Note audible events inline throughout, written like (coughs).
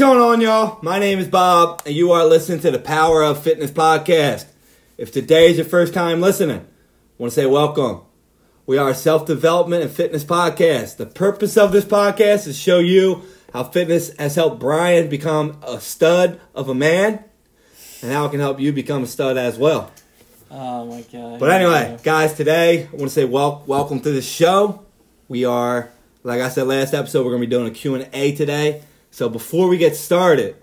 going on, y'all? My name is Bob, and you are listening to the Power of Fitness podcast. If today is your first time listening, I want to say welcome. We are a self development and fitness podcast. The purpose of this podcast is to show you how fitness has helped Brian become a stud of a man, and how it can help you become a stud as well. Oh my god. But anyway, guys, today I want to say wel- welcome to the show. We are, like I said last episode, we're going to be doing a Q&A today. So before we get started,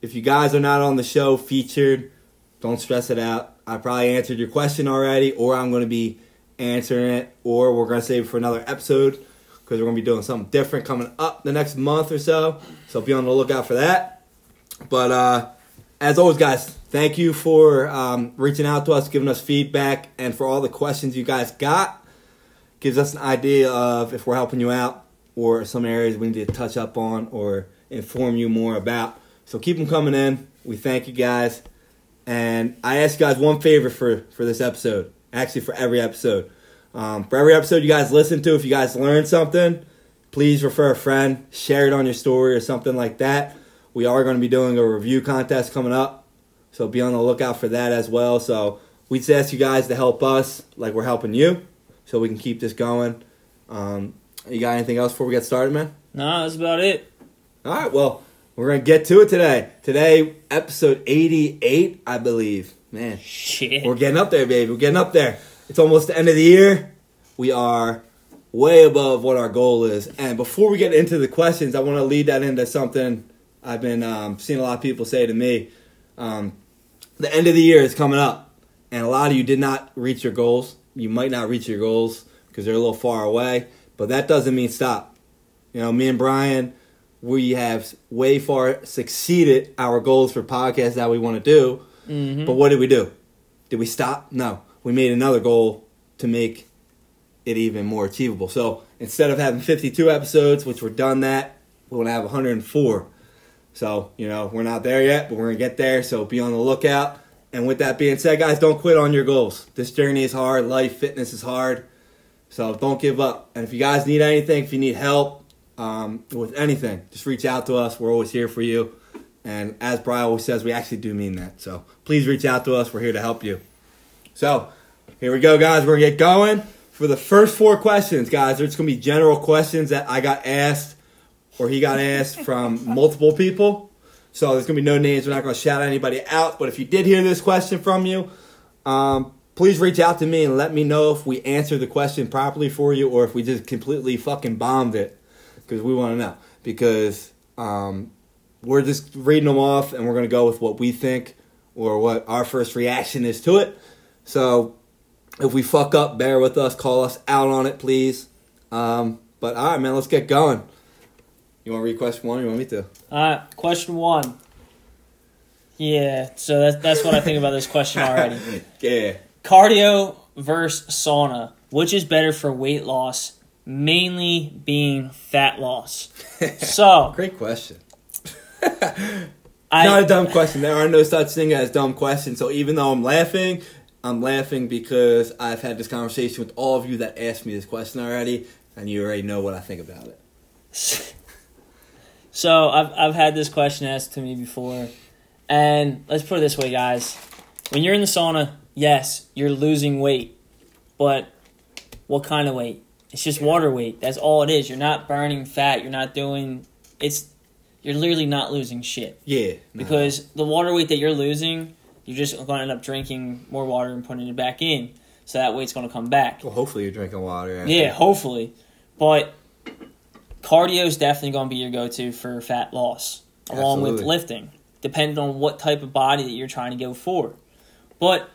if you guys are not on the show featured, don't stress it out. I probably answered your question already, or I'm going to be answering it, or we're going to save it for another episode because we're going to be doing something different coming up the next month or so. So be on the lookout for that. But uh, as always, guys, thank you for um, reaching out to us, giving us feedback, and for all the questions you guys got. Gives us an idea of if we're helping you out or some areas we need to touch up on or inform you more about. So keep them coming in. We thank you guys. And I ask you guys one favor for, for this episode, actually, for every episode. Um, for every episode you guys listen to, if you guys learn something, please refer a friend, share it on your story or something like that. We are going to be doing a review contest coming up, so be on the lookout for that as well. So we just ask you guys to help us like we're helping you, so we can keep this going. Um, you got anything else before we get started, man? No, that's about it. All right, well, we're going to get to it today. Today, episode 88, I believe. Man, Shit. we're getting up there, baby. We're getting up there. It's almost the end of the year. We are way above what our goal is. And before we get into the questions, I want to lead that into something I've been um, seeing a lot of people say to me. Um, the end of the year is coming up, and a lot of you did not reach your goals. You might not reach your goals because they're a little far away, but that doesn't mean stop. You know, me and Brian, we have way far succeeded our goals for podcasts that we want to do. Mhm. But what did we do? Did we stop? No. We made another goal to make it even more achievable. So instead of having 52 episodes, which we're done that, we're going to have 104. So, you know, we're not there yet, but we're going to get there. So be on the lookout. And with that being said, guys, don't quit on your goals. This journey is hard. Life, fitness is hard. So don't give up. And if you guys need anything, if you need help um, with anything, just reach out to us. We're always here for you. And as Brian always says, we actually do mean that. So please reach out to us. We're here to help you. So here we go, guys. We're going to get going. For the first four questions, guys, there's going to be general questions that I got asked or he got asked (laughs) from multiple people. So there's going to be no names. We're not going to shout anybody out. But if you did hear this question from you, um, please reach out to me and let me know if we answered the question properly for you or if we just completely fucking bombed it because we want to know. Because um, we're just reading them off and we're going to go with what we think or what our first reaction is to it. So if we fuck up, bear with us, call us out on it, please. Um, but all right, man, let's get going. You want to read question one? Or you want me to? Alright, question one. Yeah, so that's that's what I think about this question already. (laughs) yeah. Cardio versus sauna. Which is better for weight loss? Mainly being fat loss. (laughs) So Great question. I Not a dumb question. There are no such thing as dumb questions. So even though I'm laughing, I'm laughing because I've had this conversation with all of you that asked me this question already, and you already know what I think about it. (laughs) So I've I've had this question asked to me before, and let's put it this way, guys: when you're in the sauna, yes, you're losing weight, but what kind of weight? It's just water weight. That's all it is. You're not burning fat. You're not doing. It's you're literally not losing shit Yeah. no. because the water weight that you're losing, you're just going to end up drinking more water and putting it back in, so that weight's going to come back. Well, hopefully you're drinking water. after. Yeah, hopefully. But cardio is definitely going to be your go to for fat loss, along with lifting, depending on what type of body that you're trying to go for. But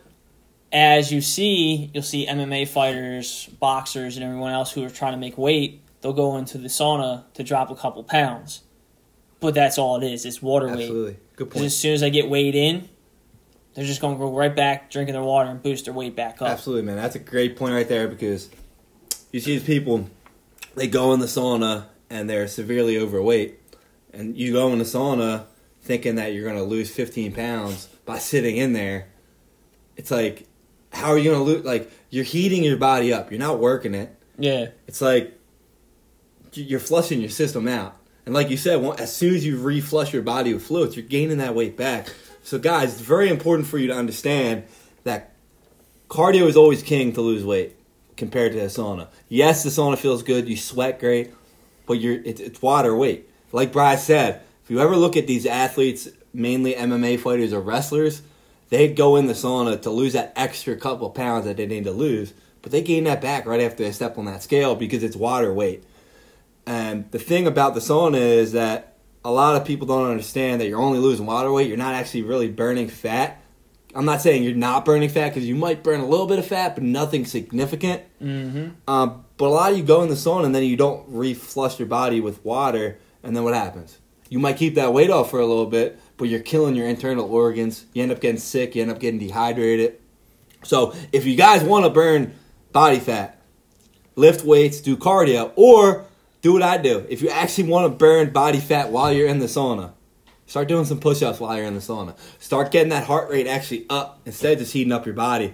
as you see, you'll see MMA fighters, boxers, and everyone else who are trying to make weight, they'll go into the sauna to drop a couple pounds. But that's all it is. It's water weight. Absolutely. Good Because point. as soon as I get weighed in, they're just going to go right back drinking their water and boost their weight back up. Absolutely, man. That's a great point right there because you see these people, they go in the sauna and they're severely overweight, and you go in the sauna thinking that you're going to lose 15 pounds by sitting in there. It's like, how are you going to lose? Like, you're heating your body up. You're not working it. Yeah. It's like you're flushing your system out. And like you said, as soon as you reflush your body with fluids, you're gaining that weight back. So, guys, it's very important for you to understand that cardio is always king to lose weight compared to the sauna. Yes, the sauna feels good, you sweat great, but you're it's, it's water weight. Like Brad said, if you ever look at these athletes, mainly MMA fighters or wrestlers, they go in the sauna to lose that extra couple pounds that they need to lose, but they gain that back right after they step on that scale because it's water weight. And the thing about the sauna is that a lot of people don't understand that you're only losing water weight. You're not actually really burning fat. I'm not saying you're not burning fat because you might burn a little bit of fat, but nothing significant. Mm-hmm. Um, but a lot of you go in the sauna and then you don't reflush your body with water, and then what happens? You might keep that weight off for a little bit, but you're killing your internal organs. You end up getting sick. You end up getting dehydrated. So if you guys want to burn body fat, lift weights, do cardio, or do what I do. If you actually want to burn body fat while you're in the sauna, start doing some push-ups while you're in the sauna. Start getting that heart rate actually up instead of just heating up your body.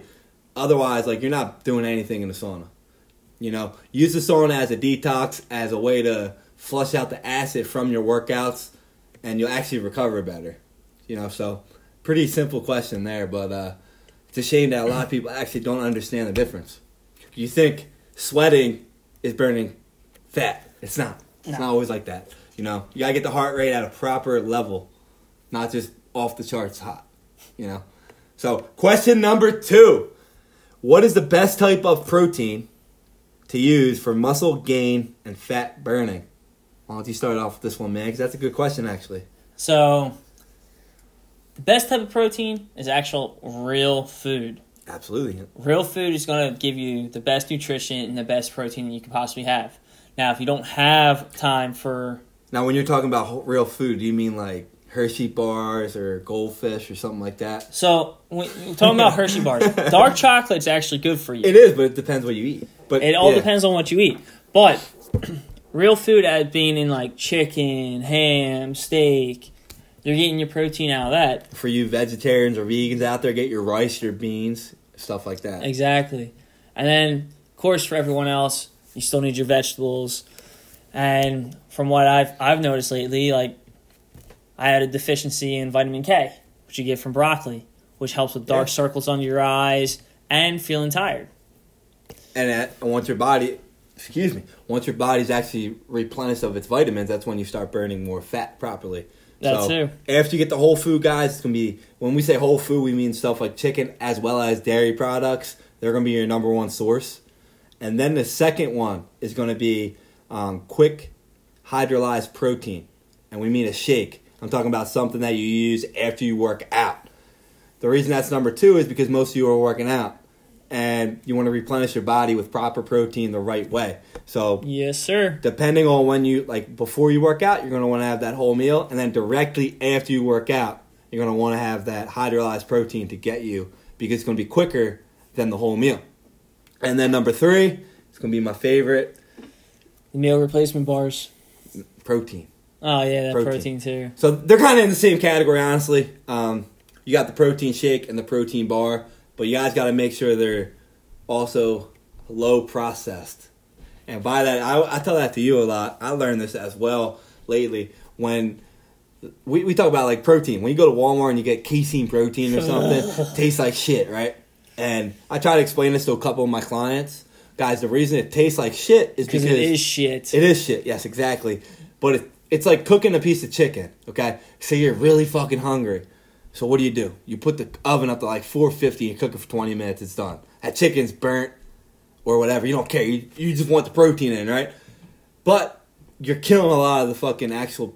Otherwise, like you're not doing anything in the sauna. You know, use the sauna as a detox, as a way to flush out the acid from your workouts, and you'll actually recover better. You know, so pretty simple question there, but uh, it's a shame that a lot of people actually don't understand the difference. You think sweating is burning fat. It's not. It's No. not always like that. You know, you gotta get the heart rate at a proper level, not just off the charts hot. You know. So, question number two: What is the best type of protein to use for muscle gain and fat burning? Why don't you start off with this one, man? Because that's a good question, actually. So, the best type of protein is actual real food. Absolutely. Real food is going to give you the best nutrition and the best protein that you can possibly have. Now, if you don't have time for Now, when you're talking about real food, do you mean like Hershey bars or goldfish or something like that? so when talking about Hershey bars, dark (laughs) chocolate's actually good for you. It is, but it depends what you eat. But It all yeah. depends on what you eat. But real food as being in like chicken, ham, steak, you're getting your protein out of that. For you vegetarians or vegans out there, get your rice, your beans, stuff like that. Exactly. And then, of course, for everyone else, you still need your vegetables. And from what I've I've noticed lately, like I had a deficiency in vitamin K, which you get from broccoli, which helps with dark Yeah. circles under your eyes and feeling tired. And at, and once your body, excuse me, once your body's actually replenished of its vitamins, that's when you start burning more fat properly. That so too. After you get the whole food, guys, it's gonna be when we say whole food, we mean stuff like chicken as well as dairy products. They're gonna be your number one source. And then the second one is gonna be um, quick hydrolyzed protein, and we mean a shake. I'm talking about something that you use after you work out. The reason that's number two is because most of you are working out, and you want to replenish your body with proper protein the right way. So Yes, sir. depending on when you like before you work out, you're going to want to have that whole meal, and then directly after you work out, you're going to want to have that hydrolyzed protein to get you because it's going to be quicker than the whole meal. And then number three, it's going to be my favorite Meal replacement bars. protein. Oh yeah, that Protein. protein, too. So they're kind of in the same category, honestly. Um, you got the protein shake and the protein bar, but you guys got to make sure they're also low processed. And by that, I, I tell that to you a lot. I learned this as well lately when we, we talk about like protein. When you go to Walmart and you get casein protein or something, (laughs) tastes like shit, right? And I try to explain this to a couple of my clients. Guys, the reason it tastes like shit is Because because it is shit. it is shit, yes, exactly. But it, it's like cooking a piece of chicken, okay? So you're really fucking hungry. So what do you do? You put the oven up to like 450 and cook it for 20 minutes, it's done. That chicken's burnt or whatever. You don't care. You, you just want the protein in, right? But you're killing a lot of the fucking actual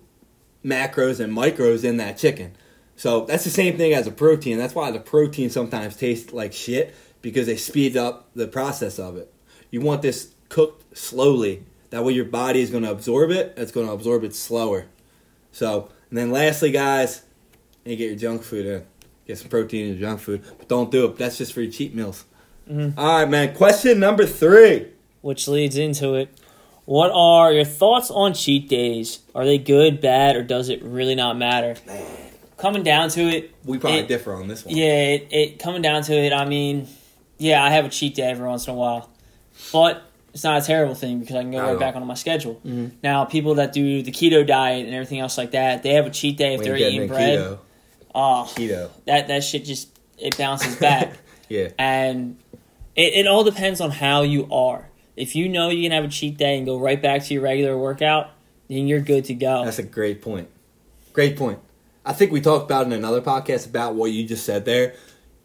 macros and micros in that chicken. So that's the same thing as a protein. That's why the protein sometimes tastes like shit because they speed up the process of it. You want this cooked slowly. That way your body is going to absorb it. It's going to absorb it slower. So, and then lastly, guys, you get your junk food in. Get some protein in your junk food, but don't do it. That's just for your cheat meals. Mhm. All right, man. Question number three. which leads into it. What are your thoughts on cheat days? Are they good, bad, or does it really not matter? Man. Coming down to it, We probably It- differ on this one. yeah, it, it coming down to it. I mean, yeah, I have a cheat day every once in a while, but it's not a terrible thing because I can go Not right back onto my schedule. Mhm. Now, people that do the keto diet and everything else like that, they have a cheat day if When they're eating bread. keto, Oh, keto, that that shit just it bounces back, (laughs) yeah, and it, it all depends on how you are. If you know you can have a cheat day and go right back to your regular workout, then you're good to go. that's a great point. Great point. I think we talked about in another podcast about what you just said there.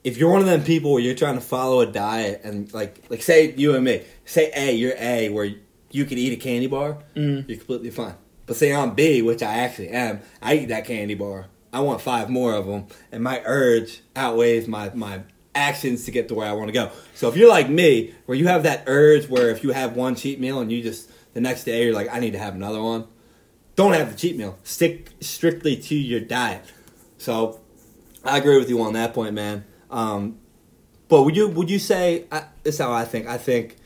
If you're one of them people where you're trying to follow a diet and like like say you and me, say A, you're A where you could eat a candy bar, Mm. you're completely fine. But say I'm B, which I actually am, I eat that candy bar. I want five more of them, and my urge outweighs my my actions to get to where I want to go. So if you're like me, where you have that urge where if you have one cheat meal and you just the next day you're like I need to have another one, don't have the cheat meal. Stick strictly to your diet. So I agree with you on that point, man. Um, but would you would you say I, this is how I think? I think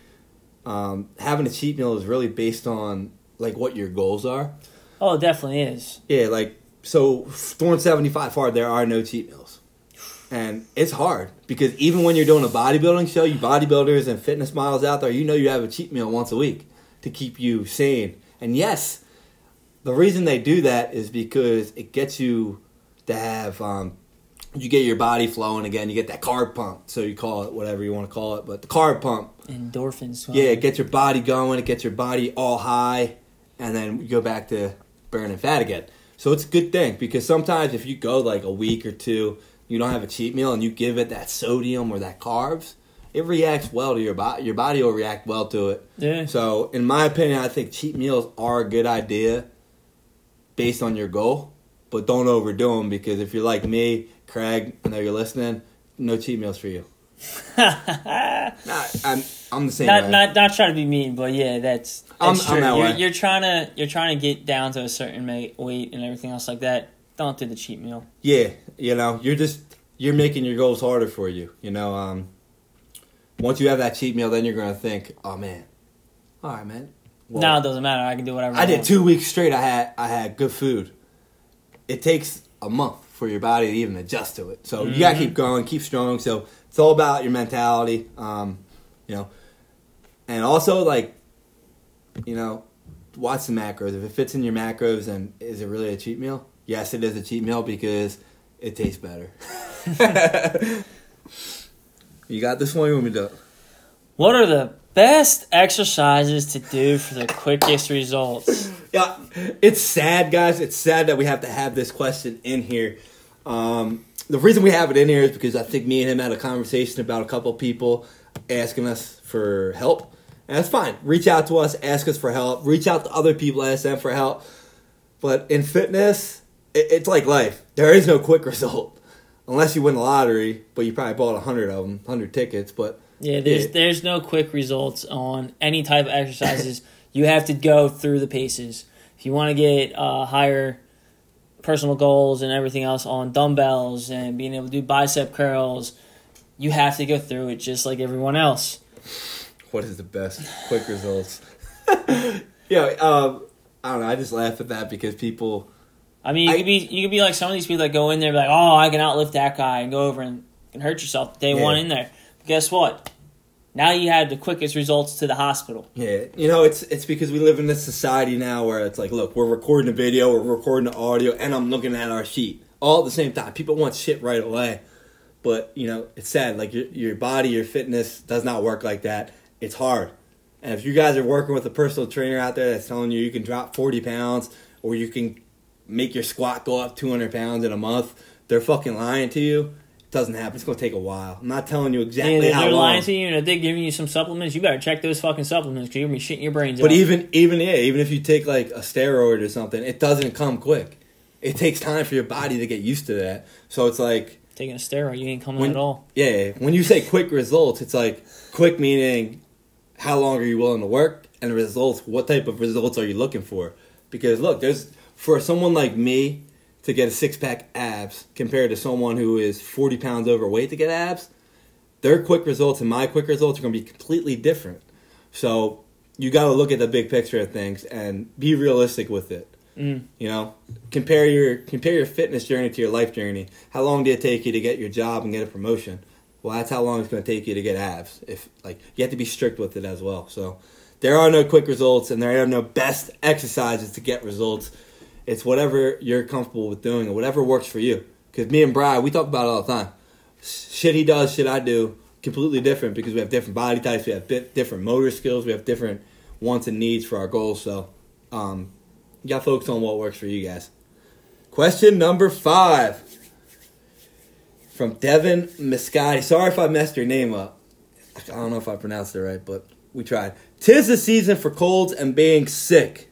um, having a cheat meal is really based on like what your goals are. oh, it definitely is. Yeah, like so throwing seventy five hard, there are no cheat meals, and it's hard because even when you're doing a bodybuilding show, you bodybuilders and fitness models out there, you know you have a cheat meal once a week to keep you sane. And yes, the reason they do that is because it gets you to have um, you get your body flowing again. You get that carb pump, so you call it whatever you want to call it, but the carb pump Endorphins. yeah, it gets your body going, it gets your body all high, and then you go back to burning fat again. So it's a good thing because sometimes if you go like a week or two, you don't have a cheat meal and you give it that sodium or that carbs, it reacts well to your body. Your body will react well to it. Yeah. So in my opinion, I think cheat meals are a good idea based on your goal, but don't overdo them because if you're like me, Craig, I know you're listening, no cheat meals for you. (laughs) Nah, I'm I'm the same not way. not not trying to be mean, but yeah, that's, that's I'm- I'm that you're, way. you're trying to you're trying to get down to a certain weight and everything else like that. Don't do the cheat meal. Yeah, you know, you're just you're making your goals harder for you. You know, um, once you have that cheat meal, then you're gonna think, oh man, all right, man. Well, now it doesn't matter. I can do whatever. I I did want. two weeks straight. I had I had good food. It takes a month for your body to even adjust to it. So you gotta keep going, keep strong. So it's all about your mentality. Um, you know, and also like, you know, watch the macros. If it fits in your macros, and is it really a cheat meal? Yes, it is a cheat meal because it tastes better. (laughs) you got this one. You want me to? What are the best exercises to do for the quickest results? (coughs) Yeah, it's sad, guys. It's sad that we have to have this question in here. Um, the reason we have it in here is because I think me and him had a conversation about a couple people asking us for help. And that's fine. Reach out to us, ask us for help. Reach out to other people, ask them for help. But in fitness, it, it's like life. There is no quick (laughs) result. Unless you win the lottery, but you probably bought a hundred of them, hundred tickets. But Yeah, there's Yeah. there's no quick results on any type of exercises. (laughs) you have to go through the paces. If you want to get uh, higher personal goals and everything else on dumbbells and being able to do bicep curls, you have to go through it just like everyone else. What is the best quick results? (laughs) yeah, um, I don't know. I just laugh at that because people. I mean, you I- could be you could be like some of these people that go in there and be like, oh, I can outlift that guy and go over and, and hurt yourself day Yeah. one in there. But guess what? Now you had the quickest results to the hospital. Yeah, you know, it's it's because we live in this society now where it's like, look, we're recording a video, we're recording the audio, and I'm looking at our sheet all at the same time. People want shit right away, but you know, it's sad. Like your your body, your fitness does not work like that. It's hard, and if you guys are working with a personal trainer out there that's telling you you can drop 40 pounds or you can make your squat go up 200 pounds in a month, they're fucking lying to you. It doesn't happen. It's gonna take a while. I'm not telling you exactly they're, how they're long. lying to you, and if they're giving you some supplements, you better check those fucking supplements because you're gonna be shitting your brains But out. even even yeah, even if you take like a steroid or something, it doesn't come quick. It takes time for your body to get used to that. So it's like taking a steroid, you ain't coming When- at all. yeah, when you say quick results, it's like quick meaning how long are you willing to work and the results what type of results are you looking for? Because look, there's for someone like me to get a six pack abs compared to someone who is 40 pounds overweight to get abs, their quick results and my quick results are going to be completely different. So you got to look at the big picture of things and be realistic with it. Mm. You know, compare your compare your fitness journey to your life journey. How long did it take you to get your job and get a promotion? Well, that's how long it's going to take you to get abs. If like you have to be strict with it as well. So there are no quick results and there are no best exercises to get results. It's whatever you're comfortable with doing and whatever works for you. Because me and Brian, we talk about it all the time. Shit he does, shit I do, completely different because we have different body types, we have different motor skills, we have different wants and needs for our goals. So, um, you got to focus on what works for you guys. Question number five from Devin Miscati. Sorry if I messed your name up. I don't know if I pronounced it right, but we tried. Tis the season for colds and being sick.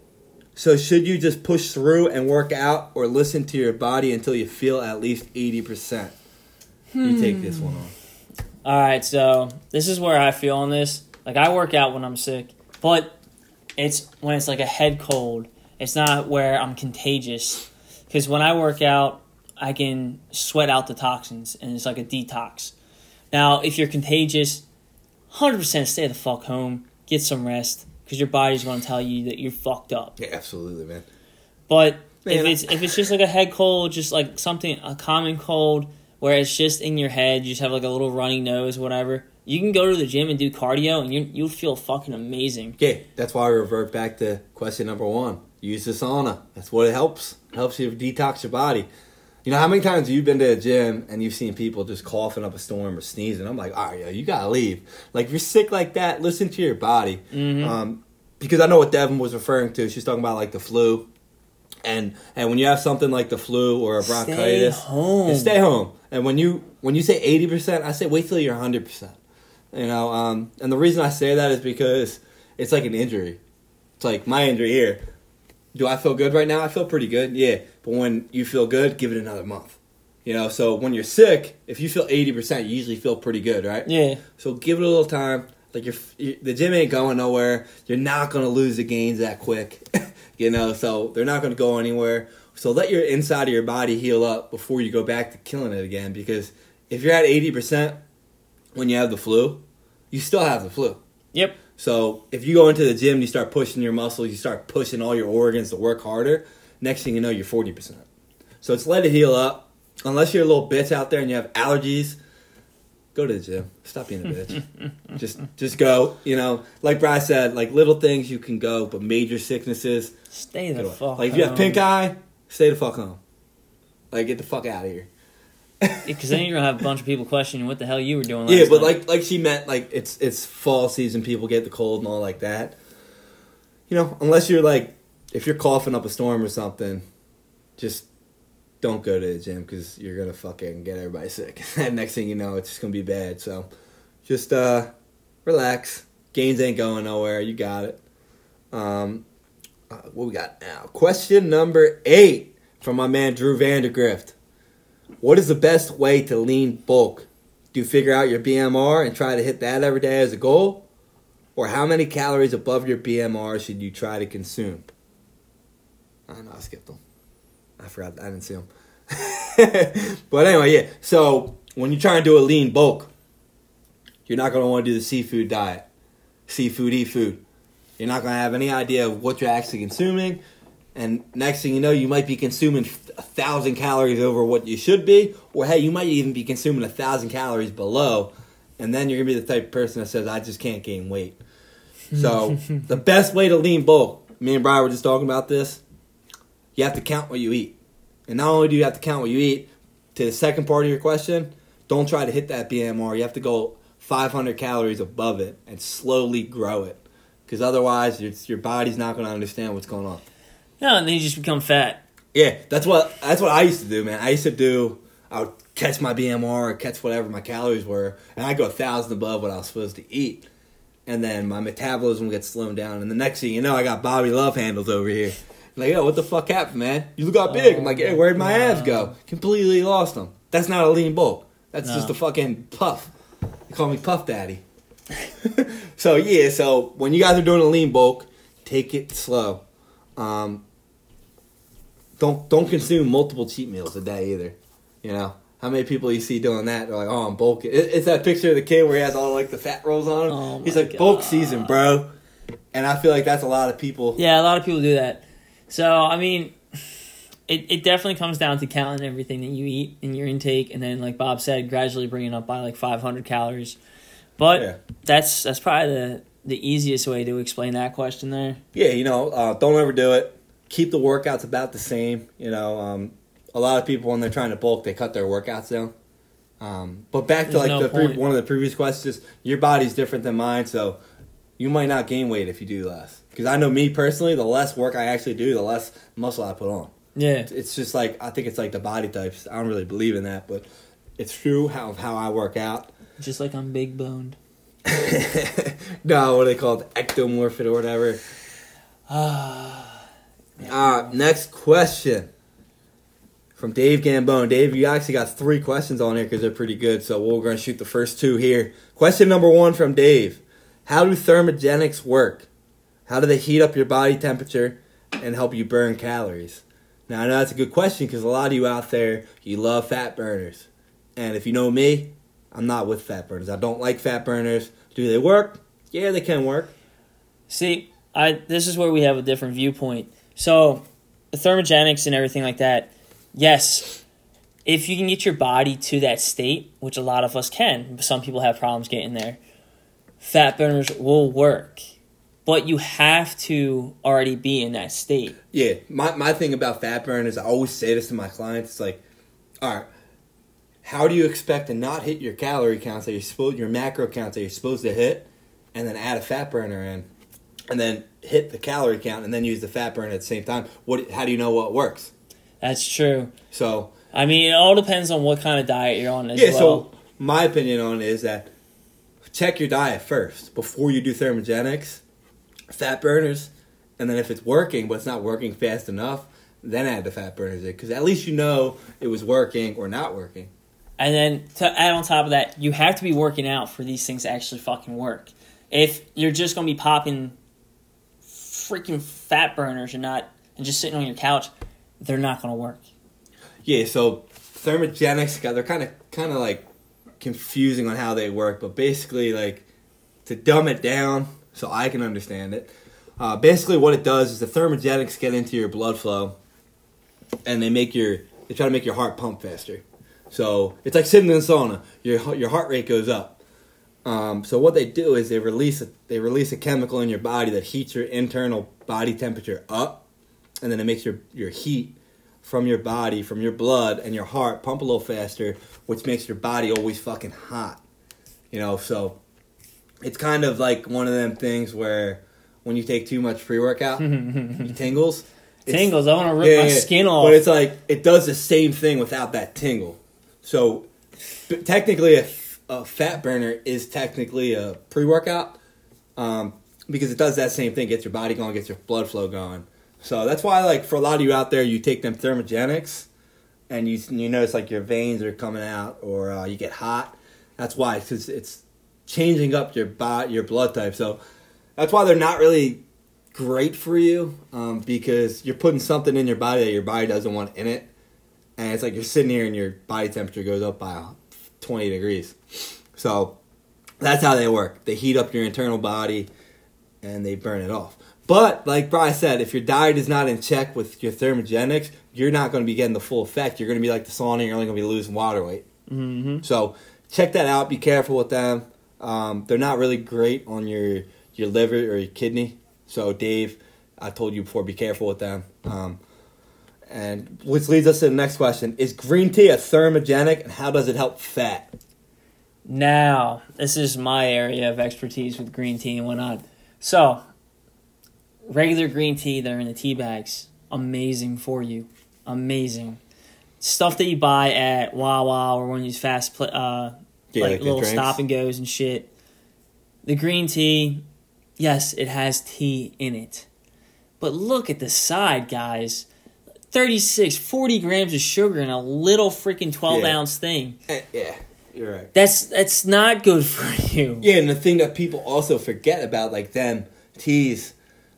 So should you just push through and work out or listen to your body until you feel at least 80%? You take this one on. All right, so this is where I feel on this. Like I work out when I'm sick, but it's when it's like a head cold. It's not where I'm contagious. Because when I work out, I can sweat out the toxins, and it's like a detox. Now, if you're contagious, hundred percent stay the fuck home, get some rest, because your body's going to tell you that you're fucked up. Yeah, absolutely, man. But Man, if it's if it's just like a head cold, just like something a common cold where it's just in your head, you just have like a little runny nose, whatever. You can go to the gym and do cardio, and you you'll feel fucking amazing. Yeah, that's why I revert back to question number one. Use the sauna. That's what it helps. helps you detox your body. You know, how many times you've you been to a gym and you've seen people just coughing up a storm or sneezing? I'm like, all right, yo, you gotta leave. Like, if you're sick like that, listen to your body. Mhm. Um, because I know what Devin was referring to. She's talking about like the flu. And and when you have something like the flu or a bronchitis, Stay home. stay home. And when you when you say eighty percent, I say wait till you're hundred percent. You know, um, and the reason I say that is because it's like an injury. It's like my injury here. Do I feel good right now? I feel pretty good, yeah. But when you feel good, give it another month. You know, so when you're sick, if you feel eighty percent, you usually feel pretty good, right? Yeah, So give it a little time. Like you're, you the gym ain't going nowhere. You're not gonna lose the gains that quick, (laughs) you know. So they're not gonna go anywhere. So let your inside of your body heal up before you go back to killing it again. Because if you're at eighty percent when you have the flu, you still have the flu. yep. So if you go into the gym, and you start pushing your muscles, you start pushing all your organs to work harder. Next thing you know, you're forty percent. So it's let it heal up. Unless you're a little bitch out there and you have allergies, go to the gym. Stop being a bitch. (laughs) just just go. You know, like Brad said, like little things you can go, but major sicknesses. Stay the fuck. Like if you have pink eye, stay the fuck home. Like get the fuck out of here. (laughs) because then you're gonna have a bunch of people questioning what the hell you were doing. Last Yeah, but night. like like she meant like it's it's fall season. People get the cold and all like that. You know, unless you're like if you're coughing up a storm or something, just don't go to the gym because you're gonna fucking get everybody sick. (laughs) and next thing you know, it's just gonna be bad. So just uh relax. Gains ain't going nowhere. You got it. Um, uh, what we got now? Question number eight from my man Drew Vandergrift. What is the best way to lean bulk? Do you figure out your BMR and try to hit that every day as a goal? Or how many calories above your BMR should you try to consume? I know I skipped them. I forgot. I didn't see them. (laughs) but anyway, yeah. So when you try and do a lean bulk, you're not going to want to do the seafood diet. Seafood, eat food. You're not going to have any idea of what you're actually consuming. And next thing you know, you might be consuming a thousand calories over what you should be, or hey, you might even be consuming a thousand calories below. And then you're gonna be the type of person that says, "I just can't gain weight." So (laughs) the best way to lean bulk, me and Brian were just talking about this. You have to count what you eat, and not only do you have to count what you eat. To the second part of your question, don't try to hit that BMR. You have to go 500 calories above it and slowly grow it, because otherwise, your your body's not gonna understand what's going on. no, and then you just become fat. Yeah, that's what that's what I used to do, man. I used to do. I would catch my BMR or catch whatever my calories were, and I'd go a thousand above what I was supposed to eat, and then my metabolism would get slowed down. And the next thing you know, I got Bobby Love handles over here. Like, yo, what the fuck happened, man? You look got big. I'm like, hey, where'd my abs go? Completely lost them. That's not a lean bulk. That's No. just a fucking puff. They call me Puff Daddy. (laughs) so yeah, so when you guys are doing a lean bulk, take it slow. Um, don't don't consume multiple cheat meals a day either. You know how many people you see doing that? They're like, "Oh, I'm bulking." It, it's that picture of the kid where he has all like the fat rolls on him. Oh, He's my like, "Bulk God. season, bro," and I feel like that's a lot of people. Yeah, a lot of people do that. So I mean, it it definitely comes down to counting everything that you eat in your intake, and then like Bob said, gradually bringing up by like 500 calories. But Yeah. that's that's probably the the easiest way to explain that question there? Yeah, you know, uh, don't overdo it. Keep the workouts about the same. You know, um, a lot of people when they're trying to bulk, they cut their workouts down. Um, but back to There's like no the pre- one of the previous questions, your body's different than mine, so you might not gain weight if you do less. Because I know me personally, the less work I actually do, the less muscle I put on. Yeah. It's just like I think it's like the body types. I don't really believe in that, but it's true how how I work out. Just like I'm big boned. (laughs) no, what are they called? Ectomorphic or whatever. (sighs) Ah. Uh, next question from Dave Gambone. Dave, you actually got three questions on here because they're pretty good. So we're going to shoot the first two here. Question number one from Dave How do thermogenics work? How do they heat up your body temperature and help you burn calories? Now, I know that's a good question because a lot of you out there, you love fat burners. And if you know me, I'm not with fat burners. I don't like fat burners. Do they work? Yeah, they can work. See, I this is where we have a different viewpoint. So, the thermogenics and everything like that. Yes, if you can get your body to that state, which a lot of us can, but some people have problems getting there. Fat burners will work, but you have to already be in that state. Yeah, my, my thing about fat burn is I always say this to my clients. It's like, all right, how do you expect to not hit your calorie counts that you're supposed, your macro counts that you're supposed to hit, and then add a fat burner in, and then hit the calorie count, and then use the fat burner at the same time? What? How do you know what works? That's true. So I mean, it all depends on what kind of diet you're on as yeah, well. so my opinion on it is that check your diet first before you do thermogenics, fat burners, and then if it's working but it's not working fast enough, then add the fat burners in because at least you know it was working or not working. And then to add on top of that, you have to be working out for these things to actually fucking work. If you're just gonna be popping freaking fat burners and not and just sitting on your couch, they're not gonna work. Yeah, so thermogenics, got they're kind of kind of like confusing on how they work, but basically, like to dumb it down so I can understand it. Uh, basically, what it does is the thermogenics get into your blood flow, and they make your they try to make your heart pump faster. So it's like sitting in a sauna. Your your heart rate goes up. Um, so what they do is they release a, they release a chemical in your body that heats your internal body temperature up, and then it makes your your heat from your body, from your blood and your heart pump a little faster, which makes your body always fucking hot. You know, so it's kind of like one of them things where when you take too much pre workout, you (laughs) tingles. Tingles, I wanna rip my skin off. But it's like it does the same thing without that tingle. So technically, a, fat burner is technically a pre workout um, because it does that same thing, gets your body going, gets your blood flow going. So that's why, like, for a lot of you out there, you take them thermogenics, and you you notice like your veins are coming out, or uh, you get hot. That's why, because it's changing up your body, your blood type. So that's why they're not really great for you, um, because you're putting something in your body that your body doesn't want in it, and it's like you're sitting here and your body temperature goes up by 20 degrees. So that's how they work. They heat up your internal body and they burn it off. But like Brian said, if your diet is not in check with your thermogenics, you're not going to be getting the full effect. You're going to be like the sauna. You're only going to be losing water weight. Mm-hmm. So check that out. Be careful with them. Um, they're not really great on your your liver or your kidney. So Dave, I told you before, be careful with them. Um, and which leads us to the next question: Is green tea a thermogenic, and how does it help fat? Now, this is my area of expertise with green tea and whatnot. So, regular green tea that are in the tea bags, amazing for you. Amazing. Stuff that you buy at Wawa or one of these fast, uh, Yeah, like, like little drinks. stop and goes and shit. The green tea, yes, it has tea in it. But look at the side, guys. 36, 40 grams of sugar in a little freaking 12 Yeah. ounce thing. Eh, yeah, you're right. That's that's not good for (laughs) you. Yeah, and the thing that people also forget about, like them teas,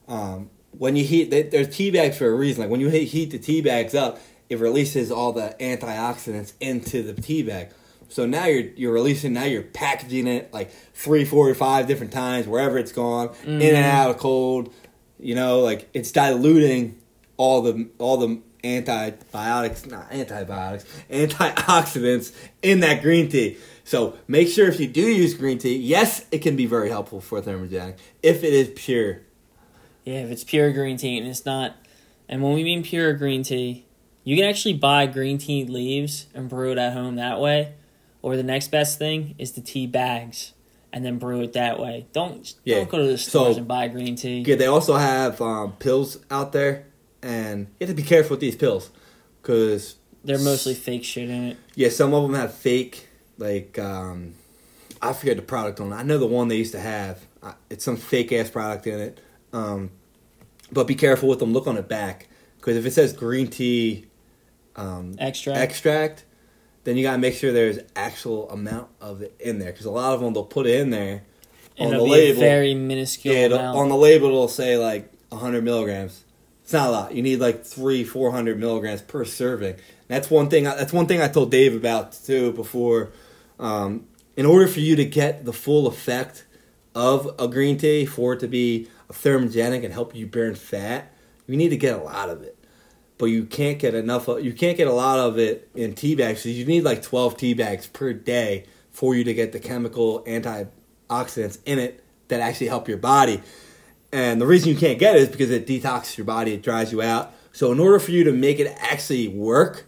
um, when you heat, they, there's tea bags for a reason. Like when you heat the tea bags up, it releases all the antioxidants into the tea bag. So now you're you're releasing. Now you're packaging it like three, four, or five different times wherever it's gone, in and mm-hmm. out of cold. You know, like it's diluting all the all the antibiotics, not antibiotics, antioxidants in that green tea. So make sure if you do use green tea, yes, it can be very helpful for thermogenic if it is pure. Yeah, if it's pure green tea and it's not. And when we mean pure green tea, you can actually buy green tea leaves and brew it at home that way. Or the next best thing is the tea bags and then brew it that way. Don't Yeah. don't go to the stores So- and buy green tea. Yeah, they also have um, pills out there, and you have to be careful with these pills because They're mostly fake shit in it. yeah, some of them have fake like um, I forget the product on. it. I know the one they used to have. It's some fake ass product in it. Um, but be careful with them. Look on the back because if it says green tea um, Extract. extract, then you gotta make sure there's actual amount of it in there because a lot of them they'll put it in there on the label. very minuscule Yeah, amount. on the label it'll say like 100 milligrams. It's not a lot. You need like three, 400 milligrams per serving. That's one thing. I, that's one thing I told Dave about too before. Um, in order for you to get the full effect of a green tea, for it to be a thermogenic and help you burn fat, you need to get a lot of it. But you can't get enough. Of, you can't get a lot of it in tea bags. So you need like 12 tea bags per day for you to get the chemical antioxidants in it that actually help your body. And the reason you can't get it is because it detoxes your body, it dries you out. So in order for you to make it actually work,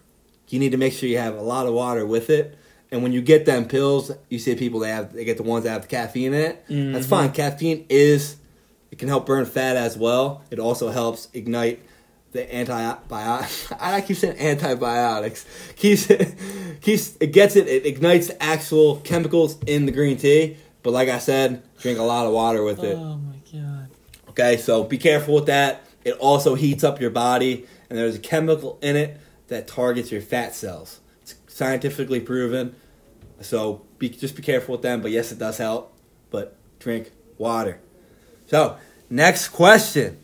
you need to make sure you have a lot of water with it. And when you get them pills, you see people they have they get the ones that have the caffeine in it. That's Mhm. fine. Caffeine is it can help burn fat as well. It also helps ignite the antibiotics. (laughs) I keep saying antibiotics. Keeps keeps it gets it. It ignites the actual chemicals in the green tea. But like I said, drink a lot of water with it. oh my god. Okay, so be careful with that. It also heats up your body, and there's a chemical in it that targets your fat cells. It's scientifically proven. So be, just be careful with them. But yes, it does help. But drink water. So next question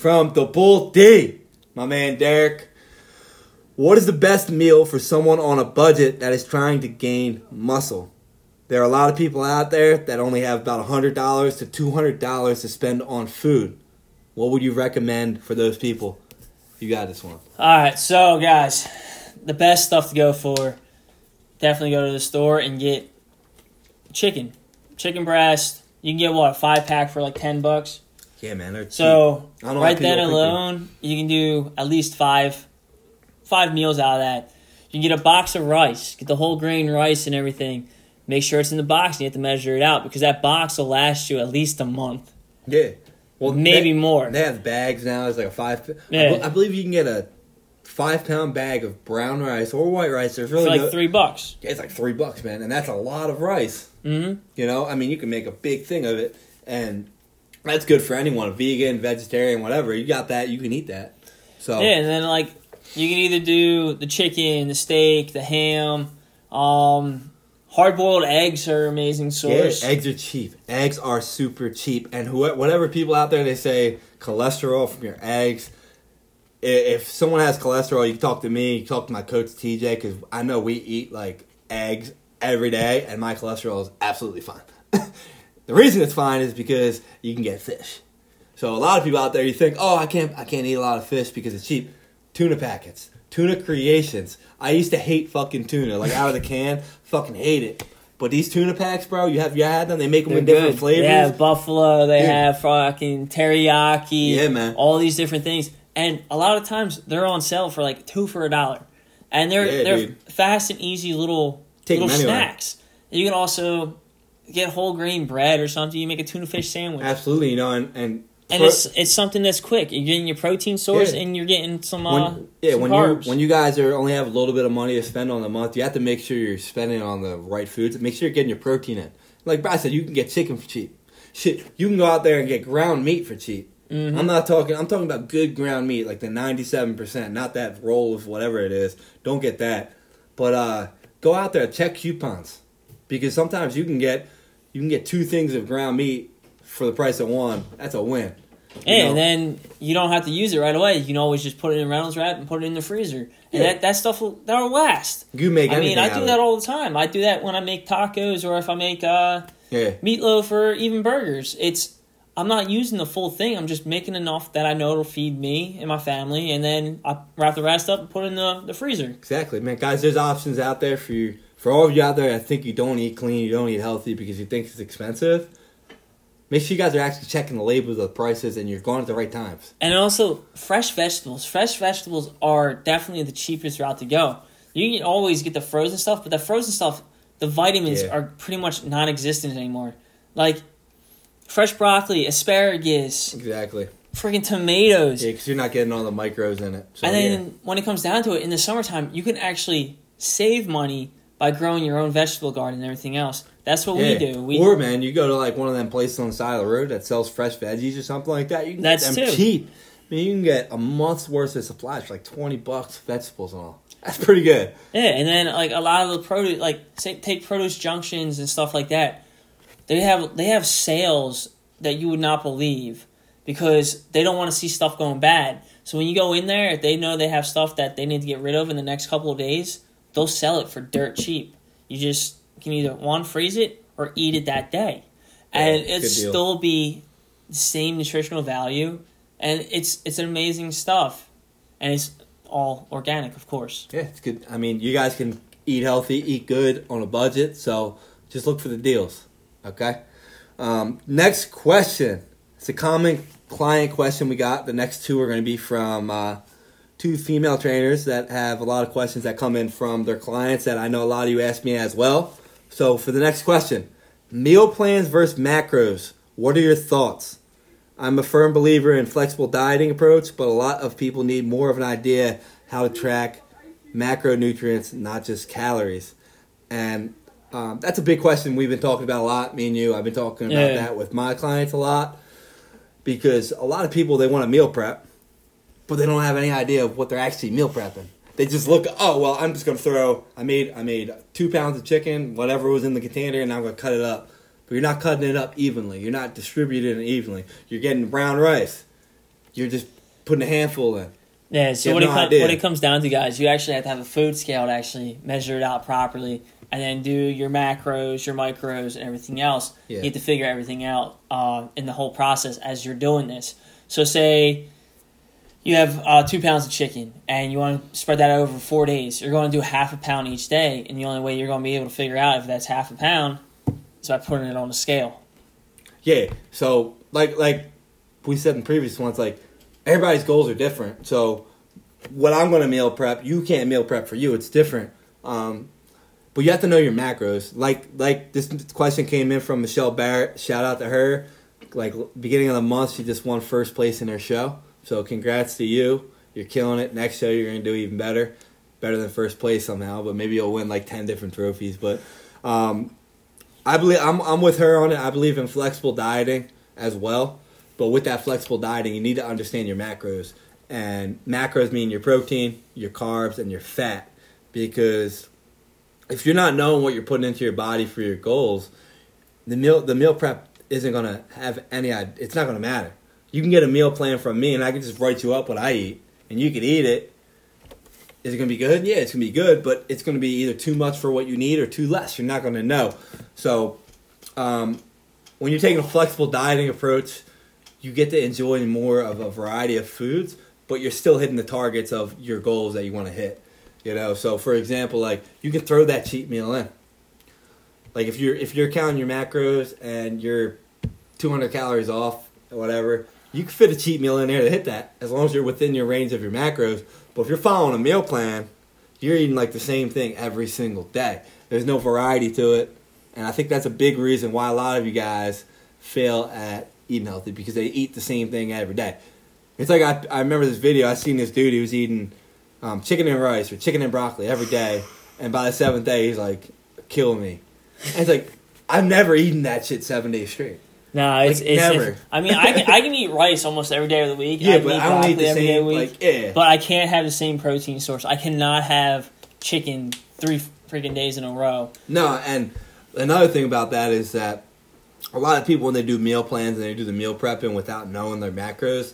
from the Bull D, my man Derek. What is the best meal for someone on a budget that is trying to gain muscle? There are a lot of people out there that only have about $100 to $200 to spend on food. What would you recommend for those people? You got this one. All right, so guys, the best stuff to go for, definitely go to the store and get chicken, chicken breast. You can get what a five pack for like ten bucks. Yeah, man. So I right then alone, you can do at least five, five meals out of that. You can get a box of rice, get the whole grain rice and everything. Make sure it's in the box. And you have to measure it out because that box will last you at least a month, Yeah. Well, maybe they, more. They have bags now. It's like a five. I Yeah. be- I, believe you can get a five pound bag of brown rice or white rice. There's really like no- three bucks. Yeah, it's like three bucks, man, and that's a lot of rice. hmm You know, I mean, you can make a big thing of it, and that's good for anyone, vegan, vegetarian, whatever. You got that, you can eat that. So Yeah, and then like you can either do the chicken, the steak, the ham. Um, hard boiled eggs are an amazing Yeah, source. eggs are cheap. Eggs are super cheap, and who, whatever people out there they say cholesterol from your eggs. If someone has cholesterol, you can talk to me. You can talk to my coach TJ because I know we eat like eggs every day, and my cholesterol is absolutely fine. (laughs) the reason it's fine is because you can get fish. So a lot of people out there, you think, oh, I can't, I can't eat a lot of fish because it's cheap. Tuna packets, tuna creations. I used to hate fucking tuna, like out of the can, fucking hate it. But these tuna packs, bro, you have you had them? They make them They're in different good. flavors. They have buffalo. They Dude. have fucking teriyaki. Yeah, man. All these different things, and a lot of times they're on sale for like two for a dollar, and they're Yeah, they're dude. fast and easy little Take little snacks. You can also get whole grain bread or something. You make a tuna fish sandwich. Absolutely, you know, and and, And pro- it's it's something that's quick. You're getting your protein source, Yeah. and you're getting some uh, when, yeah, some when carbs. you when you guys are only have a little bit of money to spend on the month, you have to make sure you're spending on the right foods. Make sure you're getting your protein in. Like Brad said, you can get chicken for cheap. Shit, you can go out there and get ground meat for cheap. Mhm. I'm not talking. I'm talking about good ground meat, like the 97 percent, not that roll of whatever it is. Don't get that. But uh, go out there, check coupons, because sometimes you can get you can get two things of ground meat for the price of one. That's a win. Know? and then you don't have to use it right away. You can always just put it in Reynolds wrap and put it in the freezer, and Yeah. that that stuff will that'll last. you make. I mean, I do that all the time. I do that when I make tacos or if I make uh, Yeah. meatloaf or even burgers. It's I'm not using the full thing. I'm just making enough that I know it'll feed me and my family, and then I wrap the rest up and put it in the, the freezer. Exactly, man. Guys, there's options out there for you. For all of you out there that think you don't eat clean, you don't eat healthy because you think it's expensive. Make sure you guys are actually checking the labels of the prices and you're going at the right times. And also, fresh vegetables. Fresh vegetables are definitely the cheapest route to go. You can always get the frozen stuff, but the frozen stuff, the vitamins Yeah. are pretty much non existent anymore. Like, fresh broccoli, asparagus, Exactly. freaking tomatoes. Yeah, because you're not getting all the micros in it. So, and then yeah. when it comes down to it, in the summertime, you can actually save money by growing your own vegetable garden and everything else. That's what we do. We or man, you go to like one of them places on the side of the road that sells fresh veggies or something like that. You can That's get them too. cheap. I mean, you can get a month's worth of supplies for like twenty bucks, vegetables and all. That's pretty good. Yeah, and then like a lot of the produce, like say, take Produce Junctions and stuff like that. They have they have sales that you would not believe because they don't want to see stuff going bad. So when you go in there, if they know they have stuff that they need to get rid of in the next couple of days, they'll sell it for dirt cheap. You just can either one freeze it or eat it that day, and it still be the same nutritional value, and it's it's amazing stuff, and it's all organic, of course. Yeah, it's good. I mean, you guys can eat healthy, eat good on a budget. So just look for the deals. Okay. Um, next question. It's a common client question we got. The next two are going to be from uh, two female trainers that have a lot of questions that come in from their clients that I know a lot of you ask me as well. So for the next question, meal plans versus macros. What are your thoughts? I'm a firm believer in flexible dieting approach, but a lot of people need more of an idea how to track macronutrients, not just calories. And um, that's a big question we've been talking about a lot. Me and you, I've been talking about Yeah. that with my clients a lot because a lot of people they want to meal prep, but they don't have any idea of what they're actually meal prepping. They just look, oh well, I'm just gonna throw. I made I made two pounds of chicken, whatever was in the container, and I'm gonna cut it up. But you're not cutting it up evenly. You're not distributing it evenly. You're getting brown rice. You're just putting a handful in. Yeah, so what have it, com- what it comes down to, guys, you actually have to have a food scale to actually measure it out properly, and then do your macros, your micros, and everything else. Yeah. You have to figure everything out uh, in the whole process as you're doing this. So, say you have uh, two pounds of chicken, and you want to spread that over four days. You're going to do half a pound each day, and the only way you're going to be able to figure out if that's half a pound is by putting it on a scale. Yeah. So like like we said in previous ones, like everybody's goals are different. So what I'm going to meal prep, you can't meal prep for you. It's different. Um, but you have to know your macros. Like like this question came in from Michelle Barrett. Shout out to her. Like beginning of the month, she just won first place in her show. So congrats to you. You're killing it. Next show, you're to do even better. Better than first place somehow. But maybe you'll win like ten different trophies. But um, I believe I'm I'm with her on it. I believe in flexible dieting as well. But with that flexible dieting, you need to understand your macros. And macros mean your protein, your carbs, and your fat. Because if you're not knowing what you're putting into your body for your goals, the meal the meal prep isn't gonna have any. It's not gonna matter. You can get a meal plan from me, and I can just write you up what I eat, and you can eat it. Is it gonna be good? Yeah, it's gonna be good, but it's gonna be either too much for what you need or too less. You're not gonna know. So, um, when you're taking a flexible dieting approach, you get to enjoy more of a variety of foods, but you're still hitting the targets of your goals that you want to hit. You know, so for example, like you can throw that cheat meal in. Like if you're if you're counting your macros and you're 200 calories off or whatever, you can fit a cheat meal in there to hit that as long as you're within your range of your macros. But if you're following a meal plan, you're eating like the same thing every single day. There's no variety to it, and I think that's a big reason why a lot of you guys fail at eating healthy because they eat the same thing every day. It's like I, I remember this video. I seen this dude. He was eating um, chicken and rice or chicken and broccoli every day, and by the seventh day, he's like, "Kill me." And it's like I've never eaten that shit seven days straight. No, it's, Like, it's never. I mean, I can, I can (laughs) eat rice almost every day of the week. Yeah, can but eat I don't eat the every day of same. the week. Like, yeah, But I can't have the same protein source. I cannot have chicken three freaking days in a row. No, and another thing about that is that a lot of people when they do meal plans and they do the meal prepping without knowing their macros,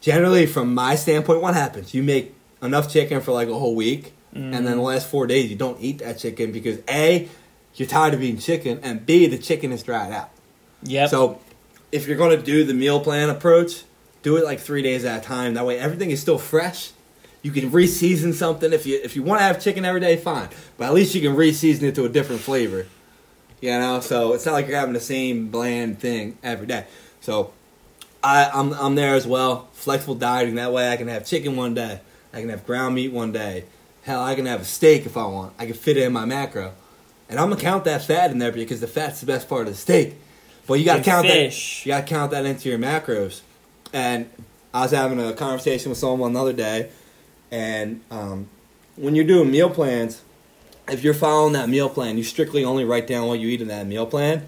generally from my standpoint, what happens? You make enough chicken for like a whole week, and then the mm. last four days you don't eat that chicken because a you're tired of eating chicken, and b the chicken is dried out. Yep. So if you're gonna do the meal plan approach, do it like three days at a time. That way, everything is still fresh. You can reseason something if you if you want to have chicken every day, fine. But at least you can reseason it to a different flavor. You know, so it's not like you're having the same bland thing every day. So I, I'm I'm there as well. Flexible dieting. That way, I can have chicken one day. I can have ground meat one day. Hell, I can have a steak if I want. I can fit it in my macro, and I'm gonna count that fat in there because the fat's the best part of the steak. But you gotta And count fish. that. You gotta count that into your macros. And I was having a conversation with someone another day, and um, when you're doing meal plans, if you're following that meal plan, you strictly only write down what you eat in that meal plan.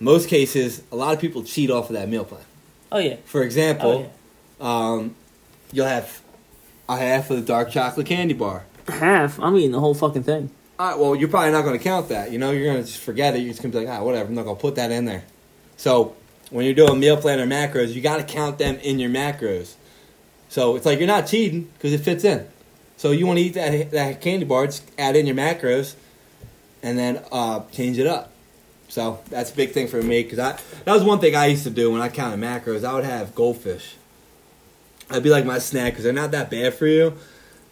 Most cases, a lot of people cheat off of that meal plan. Oh yeah. For Oh example, yeah. um, you'll have a half of the dark chocolate candy bar. Half. I'm eating the whole fucking thing. All right, well, you're probably not going to count that. You know, you're going to just forget it. You're just going to be like, ah, whatever. I'm not going to put that in there. So when you're doing meal plan or macros, you got to count them in your macros. So it's like you're not cheating because it fits in. So you want to eat that that candy bar, just add in your macros, and then uh, change it up. So that's a big thing for me because I that was one thing I used to do when I counted macros. I would have goldfish. I'd be like my snack because they're not that bad for you,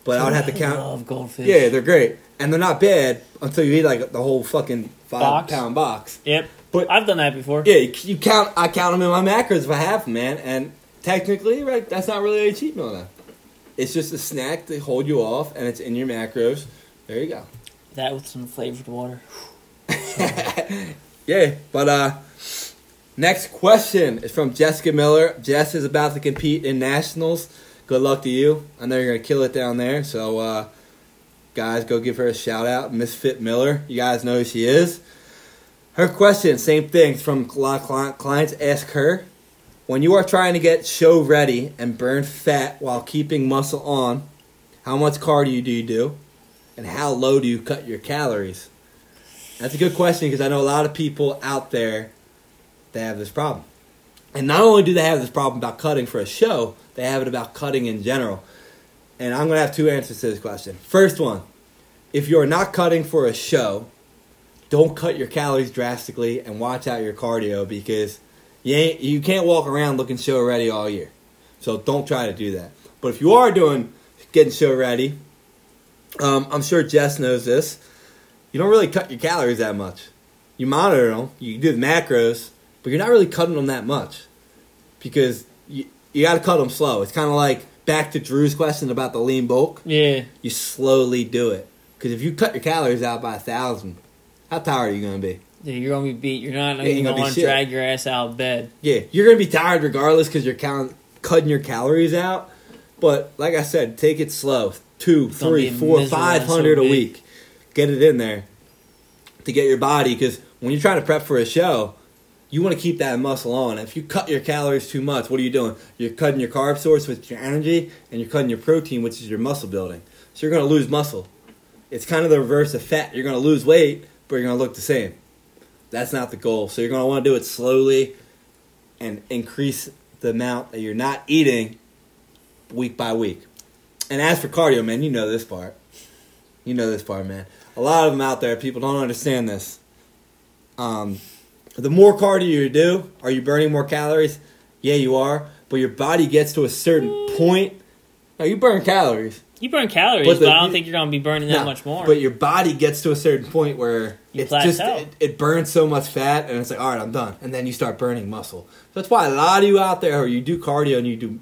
but I would have to count. I love goldfish. Yeah, they're great, and they're not bad until you eat like the whole fucking five Box? pound box. Yep. But I've done that before. yeah, you, you count. I count them in my macros if I have them, man. And technically, right, that's not really a cheat meal. Then it's just a snack to hold you off, and it's in your macros. There you go. That with some flavored water. (laughs) Yeah, but uh, next question is from Jessica Miller. Jess is about to compete in nationals. Good luck to you. I know you're gonna kill it down there. So, uh, guys, go give her a shout out, Misfit Miller. You guys know who she is. Her question, same thing from a lot of clients. Ask her when you are trying to get show ready and burn fat while keeping muscle on. How much cardio do you do, and how low do you cut your calories? That's a good question because I know a lot of people out there that have this problem. And not only do they have this problem about cutting for a show, they have it about cutting in general. And I'm going to have two answers to this question. First one if you're not cutting for a show, don't cut your calories drastically and watch out your cardio because you, ain't, you can't walk around looking show ready all year. So don't try to do that. But if you are doing getting show ready, um, I'm sure Jess knows this you don't really cut your calories that much. You monitor them, you do the macros, but you're not really cutting them that much because you, you got to cut them slow. It's kind of like back to Drew's question about the lean bulk. Yeah. You slowly do it because if you cut your calories out by a thousand, how tired are you going to be? Yeah, you're gonna be beat. You're not Yeah, gonna be gonna drag your ass out of bed. Yeah, you're going to be tired regardless because you're count, cutting your calories out. But like I said, take it slow. Two, Don't three, four, five hundred a week. Get it in there to get your body because when you're trying to prep for a show, you want to keep that muscle on. If you cut your calories too much, what are you doing? You're cutting your carb source, which is your energy, and you're cutting your protein, which is your muscle building. So you're going to lose muscle. It's kind of the reverse of fat. You're going to lose weight, but you're going to look the same. That's not the goal. So you're going to want to do it slowly and increase the amount that you're not eating week by week. And as for cardio, man, you know this part. You know this part, man. A lot of them out there, people don't understand this. Um, the more cardio you do, are you burning more calories? Yeah, you are. But your body gets to a certain point. Now you burn calories. You burn calories, But but, I don't think you're gonna be burning that much more. But your body gets to a certain point where You it's just it, it burns so much fat, and it's like, all right, I'm done. And then you start burning muscle. So that's why a lot of you out there, who you do cardio and you do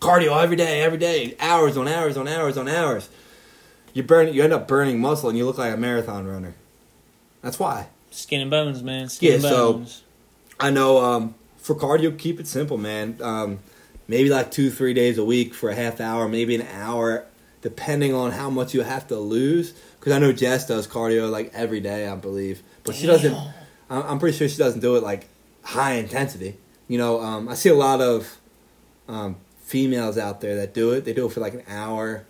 cardio every day, every day, hours on hours on hours on hours. You burn, you end up burning muscle, and you look like a marathon runner. That's why. Skin and bones, man. Skin Yeah, and so- bones. I know um, for cardio, keep it simple, man. Um, maybe like two, three days a week for a half hour, maybe an hour, depending on how much you have to lose. Because I know Jess does cardio like every day, I believe, but she doesn't. I'm I'm pretty sure she doesn't do it like high intensity. You know, um, I see a lot of um, females out there that do it. They do it for like an hour,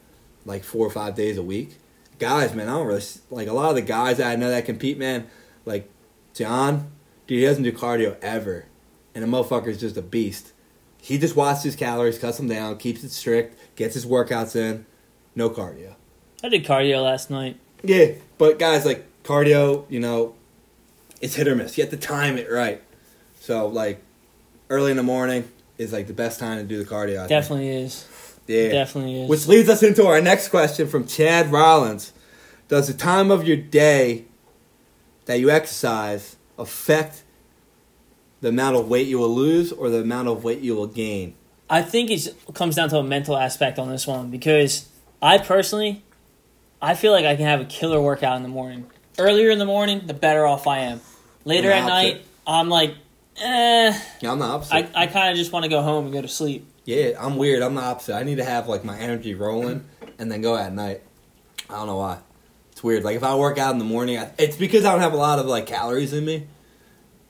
like four or five days a week. Guys, man, I don't really like a lot of the guys that I know that compete, man. Like John, dude, he doesn't do cardio ever, and the motherfucker is just a beast. He just watches his calories, cuts them down, keeps it strict, gets his workouts in, no cardio. I did cardio last night. Yeah, but guys, like cardio, you know, it's hit or miss. You have to time it right. So, like, early in the morning is like the best time to do the cardio. I think. Definitely is. Yeah. Definitely is. Which leads us into our next question from Chad Rollins. Does the time of your day that you exercise affect the amount of weight you will lose or the amount of weight you will gain? I think it comes down to a mental aspect on this one because I personally, I feel like I can have a killer workout in the morning. Earlier in the morning, the better off I am. Later at night, opposite. I'm like, eh. Yeah, I'm the opposite. I, I kind of just want to go home and go to sleep. yeah, I'm weird. I'm the opposite. I need to have like my energy rolling and then go at night. I don't know why. It's weird. Like if I work out in the morning, I, it's because I don't have a lot of like calories in me.